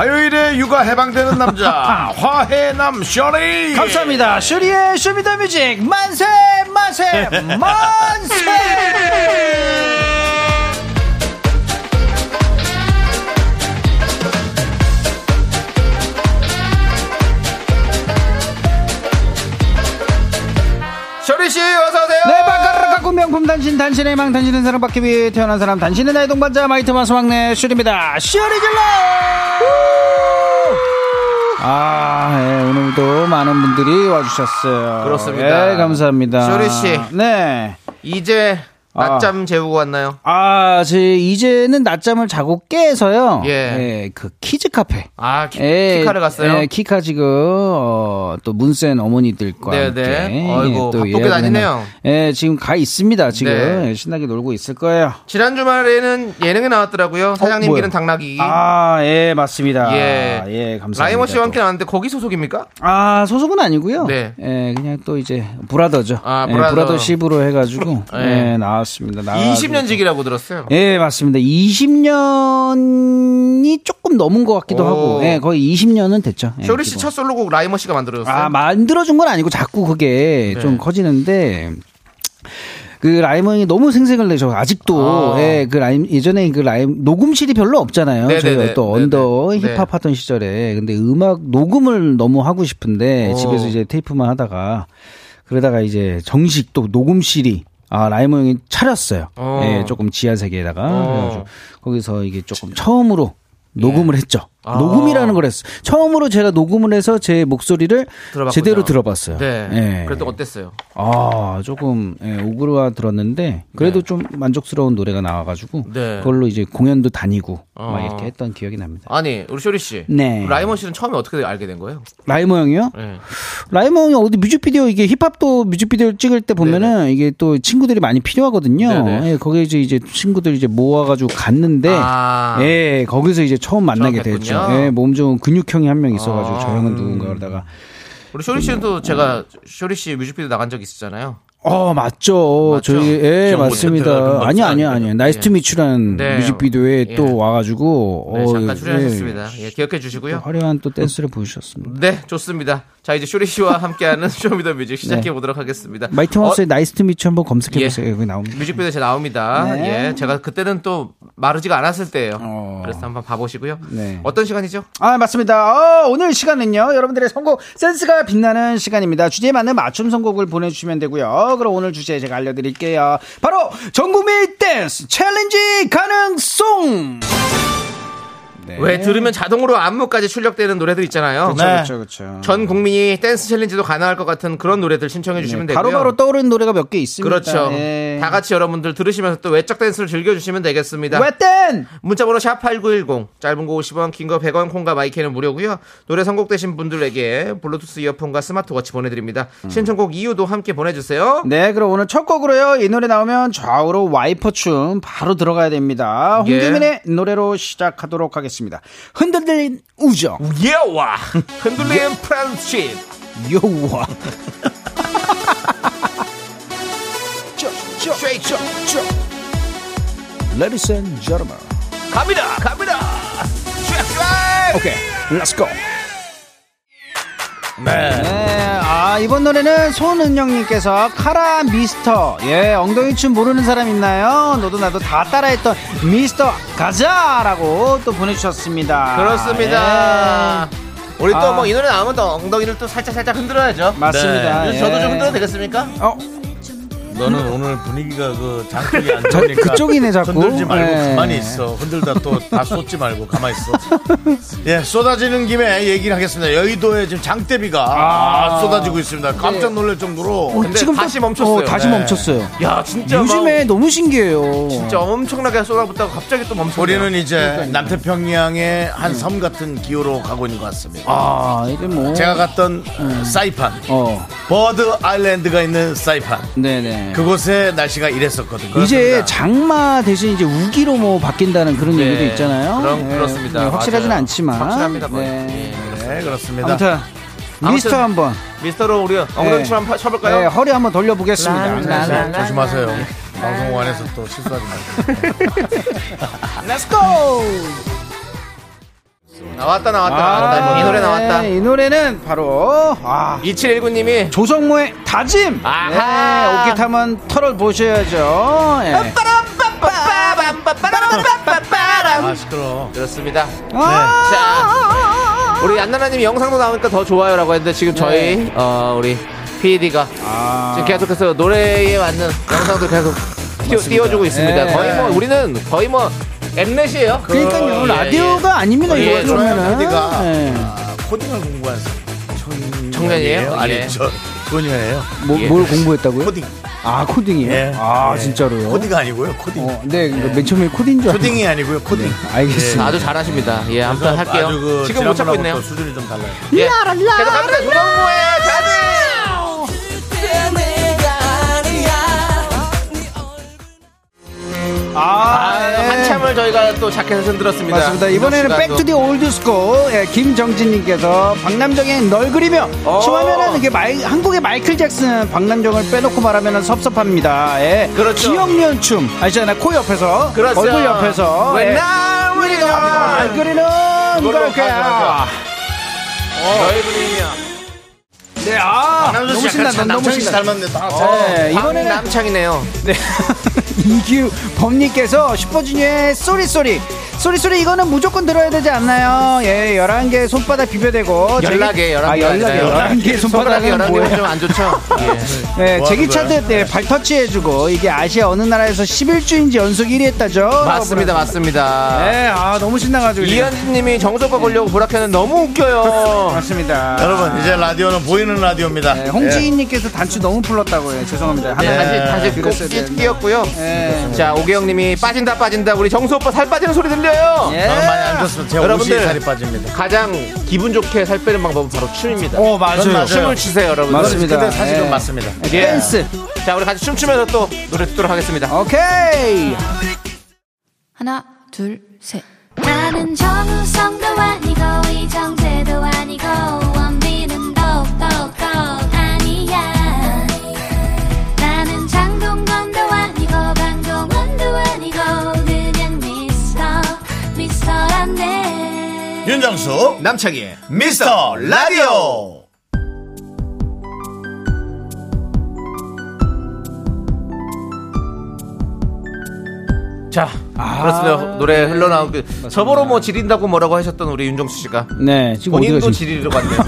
화요일에 육아 해방되는 남자 [LAUGHS] 화해남 셔리 감사합니다. 쇼리의 쇼미더뮤직 만세 만세 [LAUGHS] 만세. 쇼리 씨, 어서 작고 명품 단신, 단신의 망, 단신은 사랑받기 위해 태어난 사람, 단신은 나의 동반자, 마이티 마우스 막내, 쇼리입니다. 쇼리 질러! 아, 예, 오늘도 많은 분들이 와주셨어요. 그렇습니다. 예, 감사합니다. 쇼리 씨. 네. 이제 낮잠 재우고 왔나요? 아, 제 이제는 낮잠을 자고 깨서요. 예. 그 키즈 카페. 아, 키, 예, 키카를 갔어요? 예, 키카 지금 어, 또 문센 어머니들과 네, 함께 네. 어이구, 또 바쁘게 다니네요. 예, 지금 가 있습니다. 지금 네. 예, 신나게 놀고 있을 거예요. 지난 주말에는 예능에 나왔더라고요. 사장님 뭐요? 기는 당나귀. 아, 예, 맞습니다. 예. 예, 감사합니다. 라이머 씨와 또. 함께 나왔는데 거기 소속입니까? 아, 소속은 아니고요. 네. 예, 그냥 또 이제 brother죠. 아, 예, brother. brothership으로 해 가지고 [LAUGHS] 예. 예, 나왔습니다. 나와가지고 20년 지기라고 들었어요. 예, 맞습니다. 20년이 조금 넘은 것 같기도 오. 하고, 예, 거의 20년은 됐죠. 예, 쇼리 씨. 첫 솔로곡 라이머 씨가 만들어줬어요. 아, 만들어준 건 아니고 자꾸 그게 네. 좀 커지는데, 그 라이머 형이 너무 생색을 내죠. 아직도, 아. 예, 그 라임, 예전에 그 라임, 녹음실이 별로 없잖아요. 네네네. 저희가 또 네네. under 네. 힙합 하던 시절에. 근데 음악 녹음을 너무 하고 싶은데, 오. 집에서 이제 테이프만 하다가, 그러다가 이제 정식 또 녹음실이, 아, 라이머 형이 차렸어요. 어. 예, 조금 지하 세계에다가. 어. 그래가지고 거기서 이게 조금 처음으로 녹음을 했죠. 아. 녹음이라는 걸 했어요. 처음으로 제가 녹음을 해서 제 목소리를 들어봤군요. 제대로 들어봤어요. 네. 예. 그래도 어땠어요? 아, 조금 예, 오그라 들었는데 그래도 좀 만족스러운 노래가 나와 가지고 네. 그걸로 이제 공연도 다니고 어. 막 이렇게 했던 기억이 납니다. 아니, 우리 쇼리 씨. 네. 라이머 씨는 처음에 어떻게 알게 된 거예요? 라이머 형이요? 네. 라이머 형이 어디 뮤직비디오 이게 힙합도 뮤직비디오 찍을 때 보면은 이게 또 친구들이 많이 필요하거든요. 네네. 예, 거기에 이제 이제 친구들 이제 모아 가지고 갔는데 아. 예, 거기서 이제 처음 만나게 됐죠. 뵀군요. 예, 몸 좋은 근육형이 한 명 있어가지고 아. 저 형은 누군가 그러다가 우리 쇼리 씨는 또 제가 쇼리 씨 뮤직비디오 나간 적 있었잖아요. 어 맞죠. 맞죠? 저희 예 맞습니다. 아니 아니 아니. Nice to meet you라는 네. 뮤직비디오에 예. 또 와가지고 네, 어, 잠깐 예, 출연하셨습니다. 예, 기억해 또 주시고요. 화려한 또 댄스를 보여주셨습니다. 네, 좋습니다. 자, 이제 쇼리 씨와 함께하는 [LAUGHS] 쇼미더뮤직 시작해 보도록 하겠습니다. 마이티 어, 마우스의 Nice to meet you 한번 검색해 예. 보세요. 여기 나옵니다. 뮤직비디오 제 나옵니다. 네. 예, 제가 그때는 또 마르지가 않았을 때예요. 어. 그래서 한번 봐보시고요. 네. 어떤 시간이죠? 아 맞습니다. 어, 오늘 시간은요 여러분들의 선곡 센스가 빛나는 시간입니다. 주제에 맞는 맞춤 선곡을 보내주시면 되고요. 그럼 오늘 주제 제가 알려드릴게요. 바로 전국민 댄스 챌린지 가능송. 네. 왜 들으면 자동으로 안무까지 출력되는 노래들 있잖아요. 그렇죠 네. 그렇죠 그렇죠. 전 국민이 댄스 챌린지도 가능할 것 같은 그런 노래들 신청해 주시면 되고요. 네, 바로바로 떠오르는 노래가 몇 개 있습니다. 그렇죠. 예. 다 같이 여러분들 들으시면서 또 외적 댄스를 즐겨주시면 되겠습니다. 왜땐 문자번호 샵8910 짧은 거 50원 긴 거 100원 콩과 마이크는 무료고요 노래 선곡되신 분들에게 블루투스 이어폰과 스마트워치 보내드립니다 신청곡 이유도 함께 보내주세요 네, 그럼 오늘 첫 곡으로요. 이 노래 나오면 좌우로 와이퍼 춤 바로 들어가야 됩니다. 예. 홍경민의 노래로 시작하도록 하겠 습니다. 흔들린 우정. 예와 흔들리는 프렌드십 요와. Ladies and gentlemen. 갑니다 갑니다 오케이, let's go. 네. 네, 아 아, 이번 노래는 손은영님께서 카라 미스터. 예, 엉덩이 춤 모르는 사람 있나요? 너도 나도 다 따라했던 미스터 가자 라고 또 보내주셨습니다. 그렇습니다. 우리 또 아. 뭐이 노래 나오면 또 엉덩이를 또 살짝 살짝 흔들어야죠. 맞습니다. 그래서 예. 저도 좀 흔들어도 되겠습니까? 어, 너는 오늘 분위기가 그 장쪽이 안 저- 좋으니까 그쪽이네, 자꾸. 흔들지 말고 예. 가만히 있어. 흔들다 또 다 쏟지 말고 가만히 있어. [LAUGHS] 예, 쏟아지는 김에 얘기를 하겠습니다. 여의도에 지금 장대비가 아, 쏟아지고 있습니다. 깜짝 놀랄 정도로. 어, 근데 지금 다시 또- 멈췄어요. 어, 다시 네. 멈췄어요. 야 진짜 요즘에 막 너무 신기해요. 진짜 엄청나게 쏟아붓다가 갑자기 또 멈췄어요. 우리는 이제 남태평양의 한 섬 같은 기후로 가고 있는 것 같습니다. 아, 이제 뭐. 제가 갔던 어, 사이판, 어, 버드 아일랜드가 있는 사이판. 네네. 그곳의 날씨가 이랬었거든요. 이제 장마 대신 이제 우기로 뭐 바뀐다는 그런 네, 얘기도 있잖아요. 그럼 예, 그렇습니다. 네, 확실하진 맞아요. 않지만. 확실합니다, 거의. 네. 네, 그렇습니다. 아무튼 미스터 한번 미스터로 우리 엉덩이 네. 춤 한번 쳐볼까요? 네, 허리 한번 돌려보겠습니다. 조심하세요. 방송관에서 또 실수하지 말고. [LAUGHS] Let's go. 나왔다 나왔다 나왔다. 이 노래 나왔다. 네, 이 노래는 바로 아, 2719님이 조성모의 다짐. 아하. 네, 오기 타면 털을 보셔야죠. 예. 아, 시끄러워. 그렇습니다. 아, 자, 우리 안나나님이 영상도 나오니까 더 좋아요라고 했는데 지금 저희 어 우리 PD가 아. 지금 계속해서 노래에 맞는 영상도 계속 띄워, 띄워주고 있습니다. 네. 거의 뭐 우리는 거의 뭐 엠넷이에요. 그러니까요. 예, 라디오가 아닙니다. 예, 이거 그러면은. PD가 네. 아, 코딩을 공부한 청... 청년이에요? 아니, 예. 저 소녀예요. 뭐, 예. 뭘 공부했다고요? 코딩. 아 코딩이요? 예. 아 예. 진짜로요? 코딩 아니고요. 코딩. 어, 네, 맨 처음에 코딩인 줄. 코딩이 아니고요. 코딩. 알겠습니다. 아주 잘하십니다. 예, 그래서 할게요. 그 지금 못 찾고 있네요. 또 수준이 좀 달라요. 예. 계속 갑니다. 조성모의 다짐. 아, 아, 네. 한참을 저희가 또 자켓을 흔들었습니다. 맞습니다. 이번에는 back to the old school 예, 김정진님께서 박남정의 널 그리며 어. 춤하면은 이게 마이, 한국의 마이클 잭슨 박남정을 빼놓고 말하면 섭섭합니다. 예. 그렇죠. 기역니은 춤 아시잖아요. 코 옆에서 그렇죠. 얼굴 옆에서 왜 예. 날 우리가 날 우리가 그리는 걸까? 가져가자. 너의 분이냐? 네, 아 너무 씨 신난다. 너무 신난다. 닮았네. 다 네, 이번에는 남창이네요. 네. [LAUGHS] 이규 범님께서 슈퍼주니어의 쏘리쏘리 쏘리쏘리 이거는 무조건 들어야 되지 않나요? 예, 11개 손바닥 비벼대고 연락에 아, 11개 연락에 11개 손바닥은 11개 뭐예요? 좀안 좋죠. [LAUGHS] 예. 네, 뭐 제기 하는 차트 때 발터치 해주고 이게 아시아 어느 나라에서 11주인지 연속 1위 했다죠? 맞습니다, 맞습니다. 네, 아 너무 신나가지고. 이현진님이 정석과 보려고 보라켜는 너무 웃겨요. [LAUGHS] 맞습니다. 여러분 이제 라디오는 보이는 라디오입니다. 네, 홍지인님께서 단추 너무 풀렀다고 요. 죄송합니다. 네, 하나 다시 다시 꼭 그랬어야 끼- 되는데. 끼었고요. 네. 자 오계영님이 빠진다 빠진다 우리 정수 오빠 살 빠지는 소리 들려요. 예. 저는 많이 안 좋습니다. 제가 여러분들. 살이 빠집니다. 가장 기분 좋게 살 빼는 방법은 바로 춤입니다. 어, 맞아요. 맞아요. 춤을 추세요, 여러분. 맞습니다. 근데 사실은 예. 맞습니다. 예. 댄스. 자, 우리 같이 춤추면서 또 노래 듣도록 하겠습니다. 오케이. 하나, 둘, 셋. 나는 정우성도 아니고 이정재도 아니고 원빈은 윤정수 남창희의 미스터 라디오. 자, 그렇습니다. 노래 흘러나오고 저보러 뭐 지린다고 뭐라고 하셨던 우리 윤정수 씨가 네, 지금 본인도 지리러 갔네요.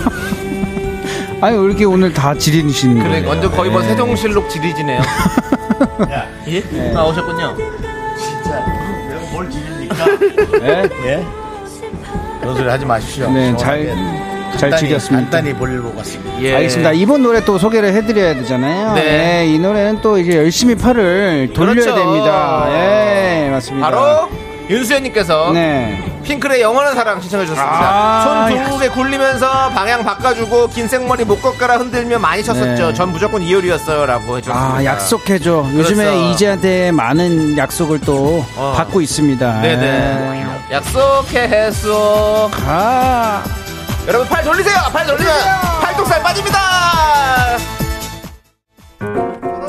[LAUGHS] 아니 왜 이렇게 오늘 다 지리시는 거예요? 그래, 완전 거의 뭐 세종실록 지리지네요. [LAUGHS] 야, 예? 나오셨군요. 진짜 내가 뭘 지립니까? 네, 예? 그런 소리 하지 마십시오. 네, 잘, 잘 간단히, 즐겼습니다. 간단히 볼일 보고 왔습니다. 예. 알겠습니다. 이번 노래 또 소개를 해드려야 되잖아요. 네. 네, 이 노래는 또 이제 열심히 팔을 돌려야 그렇죠. 됩니다. 예, 맞습니다. 바로 윤수연님께서 네. 핑클의 영원한 사랑 신청해 주셨습니다. 아, 손 두개 굴리면서 방향 바꿔주고 긴 생머리 못 꺾어라 흔들며 많이 쳤었죠. 네. 전 무조건 이효리였어요라고 해주셨습니다. 아, 약속해줘. 요즘에 그렇죠. 이제한테 많은 약속을 또 어. 받고 있습니다. 네네. 약속해 했어. 아, 여러분 팔 돌리세요. 팔 돌리세요. 팔뚝살 빠집니다.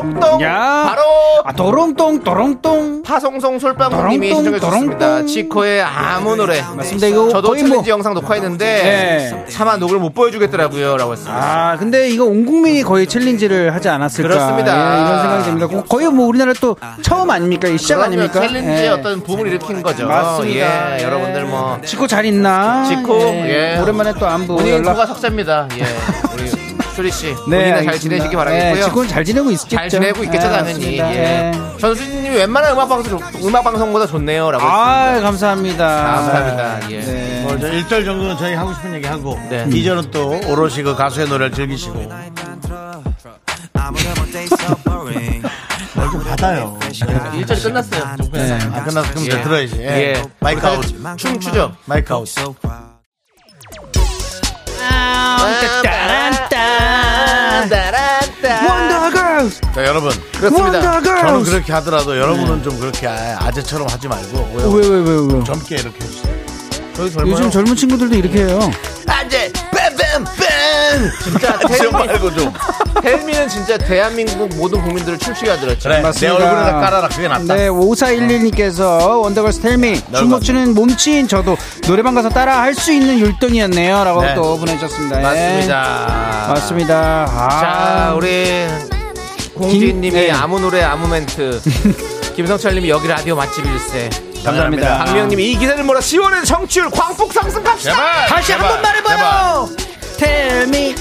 또롱똥 야. 바로 아, 도롱똥, 도롱똥. 파송송 솔방울님이 신청해 주셨습니다. 지코의 아무 노래. 맞습니다. 이거 저도 거의 뭐- 챌린지 영상 녹화했는데 차마 남을 못 보여주겠더라고요.라고 했습니다. 아, 근데 이거 온 국민이 거의 챌린지를 하지 않았을까. 그렇습니다. 예, 이런 생각이 듭니다. 거- 거의 뭐 우리나라 또 처음 아닙니까? 이 시작 그럼요. 아닙니까? 챌린지의 예. 어떤 붐을 일으킨 거죠. 맞습니다. 예, 예. 여러분들 뭐 지코 잘 있나? 지코 예. 오랜만에 또 안부 본인 연락. 코가 석자입니다. 예. 우리 [LAUGHS] 쇼리 씨. 네, 본인은 잘 알겠습니다. 지내시기 예, 바라겠고요. 지코는 잘 지내고 있겠죠. 잘 지내고 있겠죠, 예, 당연히. 맞습니다. 예. 예. 전수진님이 웬만한 음악 방송, 음악 방송보다 좋네요라고. 아, 감사합니다. 감사합니다. 예. 네. 뭐, 저 1절 정도는 저희 하고 싶은 얘기 하고 네. 2절은 또 오롯이 그 가수의 노래를 즐기시고 뭘좀 받아요. 일절이 끝났어요. 아, 끝나서 그럼 이제 예. 들어야지. 예. 예. 마이크 아웃. 춤 추죠. 마이크 아웃. 자, 여러분. 그렇습니다. 저는! 그렇게 하더라도 여러분은 좀 그렇게 아- 아재처럼 하지 말고 왜, 왜, 왜, 왜? 젊게 이렇게 해주세요. 요즘 젊은 친구들도 이렇게 해요. 안돼 뺨뺨뺨 진짜 [LAUGHS] 텔미 말고 좀. 텔미는 진짜 대한민국 모든 국민들을 춤추게 하더랬죠. 그래, 맞습니다. 내 얼굴에다 깔아라. 그게 낫다. 네, 5411님께서 원더걸스 텔미 춤못 추는 몸치인 저도 노래방 가서 따라 할 수 있는 율동이었네요. 라고 네. 또 보내주셨습니다. 예. 맞습니다. 맞습니다. 아. 자 우리 홍지인님이 네. 아무 노래 아무 멘트. [LAUGHS] 김성철님이 여기 라디오 맛집일세. 감사합니다. 박명님이 이 기세를 몰아 시원한 청취율 광폭 상승 갑시다. 제발. 다시 한 제발, 번 말해봐요! 텔미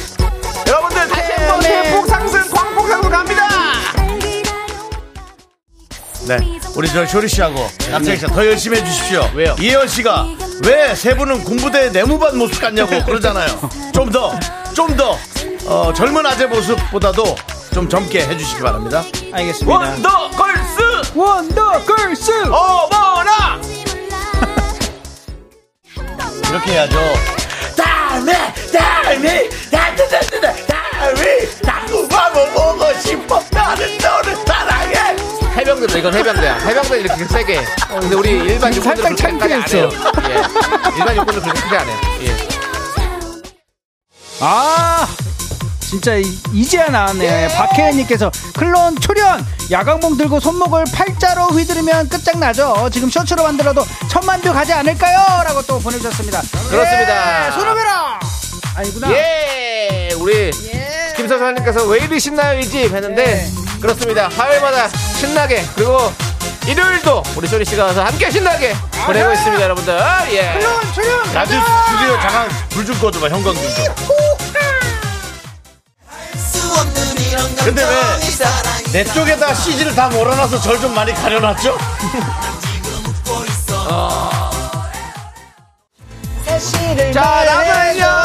여러분들 다시 한번 네. 대폭 상승 광폭 상승 갑니다. 네. 우리 저 쇼리 씨하고 남창희 씨더 열심히 해주십시오. 왜요? 이혜원 씨가 왜 세 분은 군부대 내무반 모습 같냐고 [LAUGHS] 그러잖아요. 좀 더, 좀 더, 어, 젊은 아재 모습보다도 좀 젊게 해주시기 바랍니다. 알겠습니다. 원더걸스 원더걸스! 어머나. [LAUGHS] 이렇게 해야죠. 다음에, 다음에, 다다다다다, 다음에, 다구마을 보고 싶어. 나는 너를 사랑해. 해병대도 이건 해병대야. 해병대 이렇게 세게. 해. 근데 우리 일반 육군들 살짝 그렇게까지 안 해요. 예. 일반 육군들 그렇게 크게 안 해요. 예. 아 진짜 이- 이제야 나왔네 박혜연님께서 클론 초련 야광봉 들고 손목을 팔자로 휘두르면 끝장나죠 지금 쇼츠로 만들어도 천만 뷰 가지 않을까요? 라고 또 보내주셨습니다 그렇습니다. 예, 손을 밀어 아니구나 예. 우리 김서선님께서 왜 이리 신나요 이 집 했는데 그렇습니다. 화요일마다 신나게 그리고 일요일도 우리 쇼리 씨가 와서 함께 신나게 보내고 있습니다, 여러분들. 예. 클론 초련 라디오 스튜디오 잠깐 불 좀 꺼줘봐, 형광 좀 줘. 근데 왜 내 쪽에다 CG를 다 몰아놔서 절 좀 많이 가려놨죠? [LAUGHS] 자, 다음은요.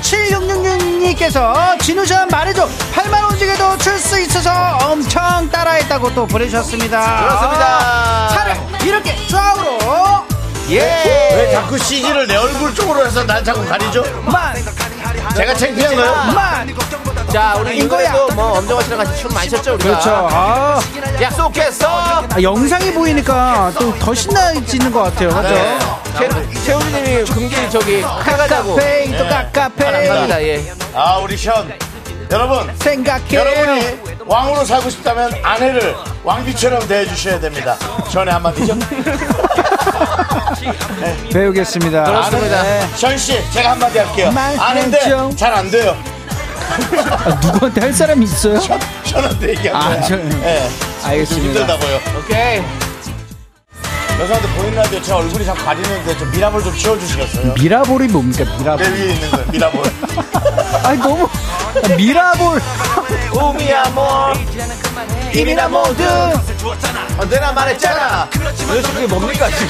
7666님께서 진우션 말해줘 8만 움직여도 출 수 있어서 엄청 따라했다고 또 보내주셨습니다 그렇습니다. 차를 이렇게 좌우로 예. 왜 자꾸 CG를 내 얼굴 쪽으로 해서 날 자꾸 가리죠? 만 제가 창피한 거요? 만 자, 우리 이거야. 뭐 엄정화 씨랑 같이 춤 많이 췄죠, 우리가. 그렇죠 아, 약속했어. 아, 영상이 보이니까 또 더 신나지는 것 같아요 맞죠? 네. 최- 최우진님이 금기 저기 해가자고. 카페 또 네. 카페 감사합니다. 예. 아, 우리 션. 여러분, 생각해 여러분이 왕으로 살고 싶다면 아내를 왕비처럼 대해주셔야 됩니다. 전에 한마디죠? [LAUGHS] 배우겠습니다 그렇습니다. 네. 션씨, 제가 한마디 할게요. 아는데 잘 안 돼요. 아, 누구한테 할 사람이 있어요? 션한테 얘기한 아, 거야. 저- 예. 알겠습니다 힘들다 보여. 오케이. 여자한테 보이는 라디오 제 얼굴이 자꾸 가리는데 좀 미라볼 좀 치워주시겠어요? 미라볼이 뭡니까 미라볼 내 위에 있는 거예요, 미라볼. [LAUGHS] 아니 너무 미라볼 우미야모 이미나 모두 언제나 말했잖아 도대체 그게 뭡니까 지금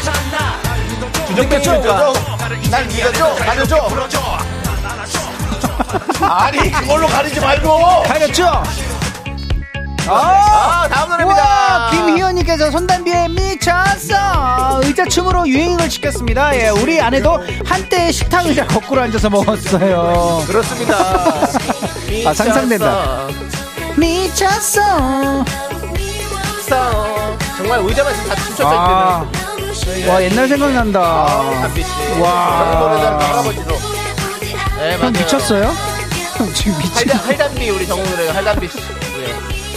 주정뱅이니까 날 믿어줘, 가려줘. 아니, 그걸로 가리지 말고. 가렸죠? 아, 아 다음 노래입니다. 와 김희연님께서 손담비에 미쳤어. 의자춤으로 유행을 시켰습니다. 예, 우리 아내도 한때 식탁 의자 거꾸로 앉아서 먹었어요. 그렇습니다. [LAUGHS] 아, 상상된다. 미쳤어. 정말 의자만 다 춤췄죠 아, 이때는 와 옛날 생각난다. 씨. 와. 노래자랑 할아버지로 네 형 맞아요 미쳤어요? [LAUGHS] 형 지금 미친 할담, 할담비 우리 정우 노래 할담비 씨 예.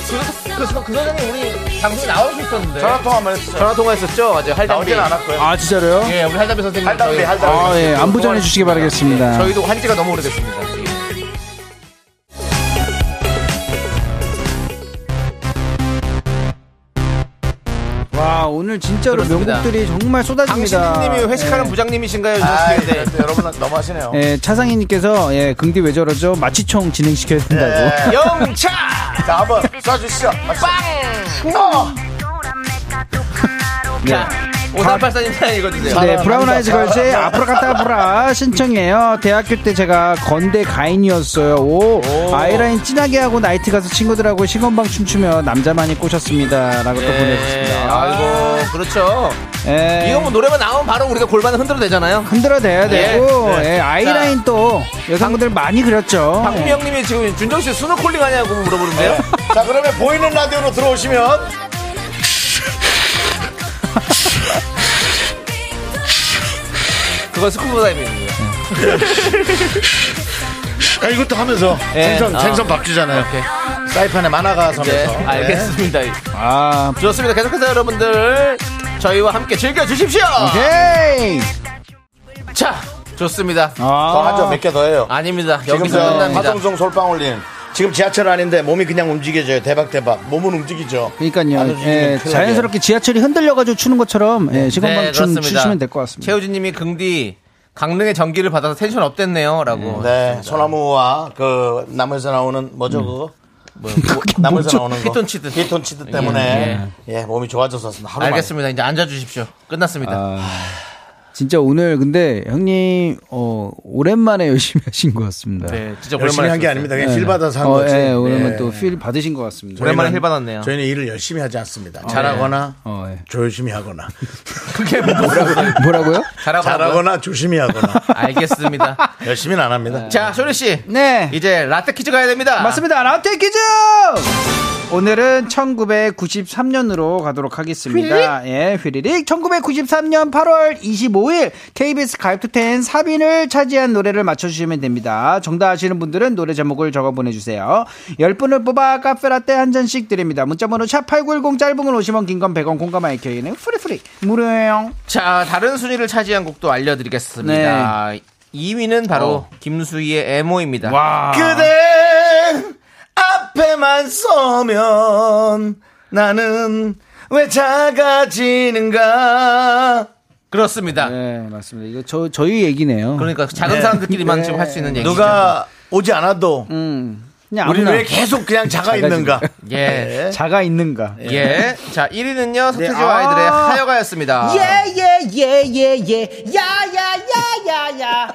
그, 그 선생님 우리 방송에 나오셨었는데. 전화 통화 한번 했었죠. 전화 통화했었죠? 맞아요. 할담비. 나오지는 않았고요. 아 진짜로요? 예, 우리 할담비 선생님. 할당비, 저희- 할당비. 아, 예. 안부 전해 주시기 바라겠습니다. 저희도 한지가 너무 오래됐습니다. 오늘 진짜로 그렇습니다. 명곡들이 정말 쏟아집니다. 강신님이 회식하는 예. 부장님이신가요? 아, 요즘 네. 여러분 너무하시네요. 예, 차상희님께서 예, 긍디 왜 저러죠? 마취총 진행시켜야 된다고. 영차! 자, 한번 쏴주시죠. 빵! 어! 자, 5384님 사연 읽어주세요. 네, Brown Eyed Girls의 아브라카다브라 신청해요. 대학교 때 제가 건대 가인이었어요. 오, 아이라인 진하게 하고 나이트 가서 친구들하고 시건방 춤추며 남자 많이 꼬셨습니다. 라고 또 네, 보내주셨습니다. 아이고, 그렇죠. 예. 이거 뭐 노래만 나오면 바로 우리가 골반을 흔들어 대잖아요. 흔들어 대야 되고, 네. 예, 아이라인 또 여성분들 많이 그렸죠. 박미영님이 지금 준정 씨 스노클링 하냐고 물어보는데요. 자, 그러면 보이는 라디오로 들어오시면 그건 스쿠버 다이빙이에요. 아, 이것도 하면서 예. 생선, 아. 생선 바뀌잖아요. 오케이. 사이판에 만화가 네, 섬에서. 알겠습니다. 아, 좋습니다. 계속해서 여러분들 저희와 함께 즐겨주십시오. 오케이! 자, 좋습니다. 더 아, 하죠. 몇 개 더 해요. 아닙니다. 지금 여기서 저 끝납니다. 화성송 솔방울린 지금 지하철 아닌데 몸이 그냥 움직여져요. 대박 대박. 몸은 움직이죠. 그러니까요. 예. 자연스럽게 지하철이 흔들려가지고 추는 것처럼 예, 시건방 네, 춤. 추시면 될 것 같습니다. 최우진님이 긍디 강릉의 전기를 받아서 텐션 업됐네요. 라고. 네, 소나무와 그 나무에서 나오는 뭐죠 그거? 뭐, 나무에서 나오는 거. 피톤치드. 피톤치드 때문에 예, 몸이 좋아져서 하루 알겠습니다. 이제 앉아 주십시오. 끝났습니다. 아, 진짜 오늘 근데 형님 어, 오랜만에 열심히 하신 것 같습니다. 네, 진짜 열심히 오랜만에 한게 했었어요. 아닙니다. 그냥 feel 받아서 한 어, 거지. 예, 오랜만에 예. 또 feel 받으신 것 같습니다. 오랜만에 feel 받았네요. 저희는 일을 열심히 하지 않습니다. 잘하거나 어, 예. 조심히 하거나 [LAUGHS] 그게 뭐 뭐라고요? 잘하고 잘하거나 조심히 하거나 알겠습니다. [LAUGHS] 열심히는 안 합니다. 자, 쇼리 씨. 네. 이제 라떼 퀴즈 가야 됩니다. 맞습니다. 라떼 퀴즈! 오늘은 1993년으로 가도록 하겠습니다. 예, 휘리릭. 1993년 8월 25일 KBS 가요톱텐 사빈을 차지한 노래를 맞춰주시면 됩니다. 정답 아시는 분들은 노래 제목을 적어 보내주세요. 10분을 뽑아 카페라떼 한 잔씩 드립니다. 문자번호 샵8910 짧은 건 50원, 긴 건 100원, 공감 IK는 free free. 무료예요. 자, 다른 순위를 차지한 곡도 알려드리겠습니다. 2위는 바로 김수희의 애모입니다. 와. 그대 앞에만 서면 나는 왜 작아지는가 그렇습니다. 네, 맞습니다. 이거 저, 저희 얘기네요. 그러니까 작은 네. 사람들끼리만 지금 할 수 있는 얘기죠. 누가 오지 않아도 음. 그냥 우리는 왜 계속 그냥 [LAUGHS] 작아 작아지는 있는가 예. 자가 있는가. 예. 자, 1위는요, 서태지와 네, 아. 아이들의 하여가였습니다. 예 예 예 예 예 야 야 야 야 야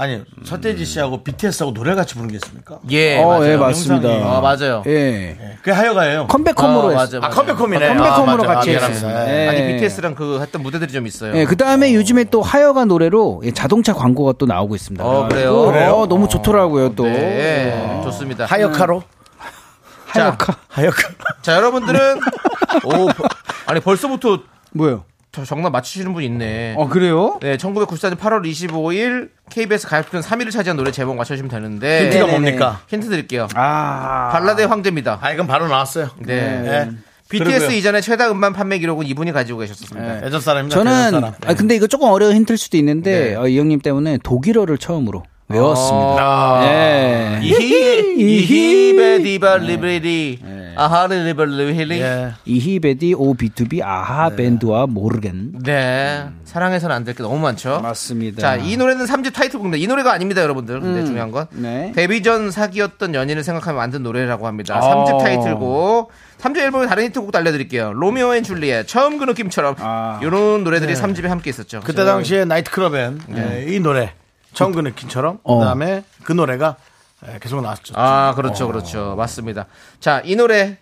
아니 서태지 씨하고 BTS하고 노래 같이 부르는 게 있습니까? 예, 어, 맞아요. 예, 맞습니다. 영상이. 아, 맞아요. 예. 그게 하여가예요. 컴백홈으로 어, 했어요. 맞아, 아 맞아. 컴백홈이네. 컴백홈으로 아, 맞아. 같이 아, 했어요. 예. 아니, BTS랑 그 했던 무대들이 좀 있어요. 예, 그 다음에 요즘에 또 하여가 노래로 예, 자동차 광고가 또 나오고 있습니다. 어, 그래요? 또, 그래요? 어, 너무 좋더라고요, 또. 네, 좋습니다. 하여카로 하여가. 하여카. 자, 여러분들은, [LAUGHS] 오, 벌- 아니, 벌써부터 뭐요? 저 정답 맞추시는 분 있네. 어, 그래요? 네, 1994년 8월 25일 KBS 가요톱텐 3위를 차지한 노래 제목 맞춰주시면 되는데 힌트가 네네네. 뭡니까? 힌트 드릴게요. 아. 발라드의 황제입니다. 아 이건 바로 나왔어요. 네. 네. BTS 그러고요. 이전에 최다 음반 판매 기록은 이분이 가지고 계셨습니다. 예전 사람입니다. 저는, 사람. 아, 근데 이거 조금 어려운 힌트일 수도 있는데, 네. 어, 이 형님 때문에 독일어를 처음으로 외웠습니다. 아. 예. 이히 이히 디바 리베리 아하르 예. 이히베디 오비투비 아하 밴드와 모르겐. 네. 사랑해서는 안 될 게 너무 많죠. 맞습니다. 자, 이 노래는 3집 타이틀곡입니다. 이 노래가 아닙니다, 여러분들. 근데 중요한 건 네. 데뷔 전 사귀었던 연인을 생각하며 만든 노래라고 합니다. 아. 3집 타이틀곡. 3집 앨범의 다른 히트곡도 알려드릴게요. 로미오 앤 줄리엣, 처음 그 느낌처럼. 아. 이런 노래들이 3집에 함께 있었죠. 그때 당시에 나이트클럽엔 예, 이 노래 처음 그 느낌처럼 어. 그다음에 그 노래가 예, 계속 나왔죠. 아, 그렇죠, 그렇죠. 맞습니다. 자, 이 노래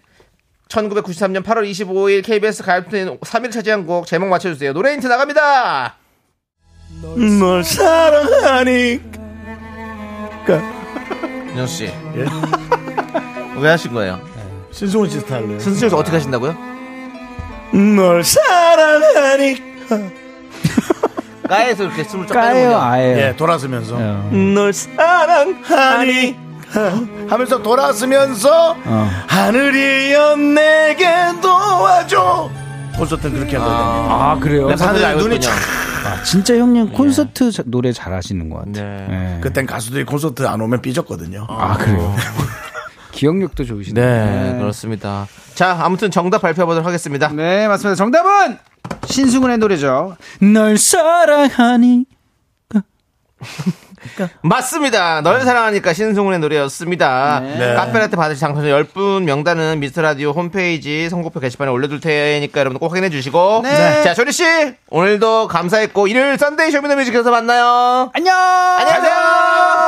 1993년 8월 25일 KBS 가요톱텐 3위를 차지한 곡 제목 맞춰주세요. 노래 힌트 나갑니다. 널 사랑하니 윤정수 씨. 예? 왜 하신 거예요? 신승훈 씨 스타일로 선생님 어떻게 하신다고요? 널 사랑하니 까 에서 이렇게 숨을 쫙 까요, 빼는군요. 아예요. 예 돌아서면서 어. 널 사랑하니 하면서 돌아서면서 어. 하늘이여 내게 도와줘 콘서트는 그렇게 하거든요 아 그래요? 다들 알고 눈이. 촥 아, 진짜 형님 콘서트 자- 노래 잘하시는 것 같아요. 네. 네. 그땐 가수들이 콘서트 안 오면 삐졌거든요 아 그래요? [LAUGHS] 기억력도 좋으시네. 네, 그렇습니다. 자, 아무튼 정답 발표해 보도록 하겠습니다. 네, 맞습니다. 정답은 신승훈의 노래죠. 널 사랑하니까. [LAUGHS] 맞습니다. 널 사랑하니까 신승훈의 노래였습니다. 네. 카페라떼 받으실 당첨자 10분 명단은 미스터라디오 홈페이지 선곡표 게시판에 올려둘 테니까 여러분 꼭 확인해 주시고. 네. 자, 쇼리씨, 오늘도 감사했고, 일요일 썬데이 쇼미더뮤직에서 만나요. 안녕! 안녕하세요!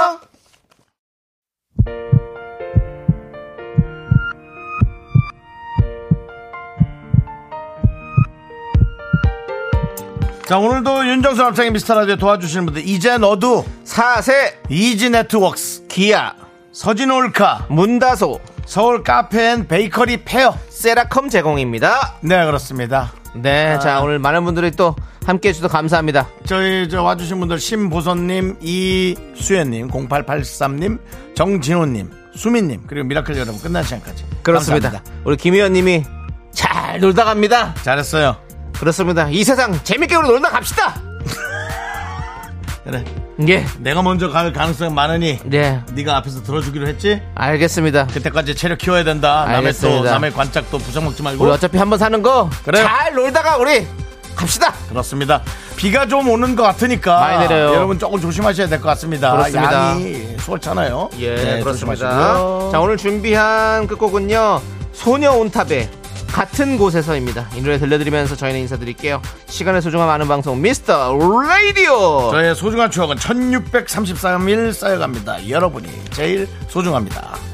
자 오늘도 윤정수 남창의 미스터라디오 도와주시는 분들 이제 너도 사세, 이지 네트웍스 기아, 서진 올카 문다소, 서울 카페 앤 베이커리 페어 세라컴 제공입니다. 네 그렇습니다 네, 자, 오늘 많은 분들이 또 함께 해 주셔서 감사합니다. 저희 저 와주신 분들 심보선님 이수연님 0883님 정진호님 수민님 그리고 미라클 여러분 끝난 시간까지 그렇습니다. 감사합니다. 우리 김희연님이 잘 놀다 갑니다. 잘했어요 그렇습니다. 이 세상 재밌게 우리 놀다 갑시다. 그래 예, 내가 먼저 갈 가능성이 많으니 네, 네가 앞에서 들어주기로 했지 알겠습니다. 그때까지 체력 키워야 된다 남의 또 알겠습니다. 남의 관짝도 부셔먹지 말고 우리 어차피 한번 사는 거 그래요. 잘 놀다가 우리 갑시다. 그렇습니다. 비가 좀 오는 것 같으니까 많이 내려요. 여러분 조금 조심하셔야 될 것 같습니다. 그렇습니다. 양이 수월찮아요. 예, 네, 그렇습니다. 조심하시고요. 자, 오늘 준비한 끝곡은요. 소녀 온탑의 같은 곳에서입니다. 이 노래 들려드리면서 저희는 인사드릴게요. 시간의 소중함 아는 방송 미스터 라디오. 저의 소중한 추억은 1633일 쌓여갑니다. 여러분이 제일 소중합니다.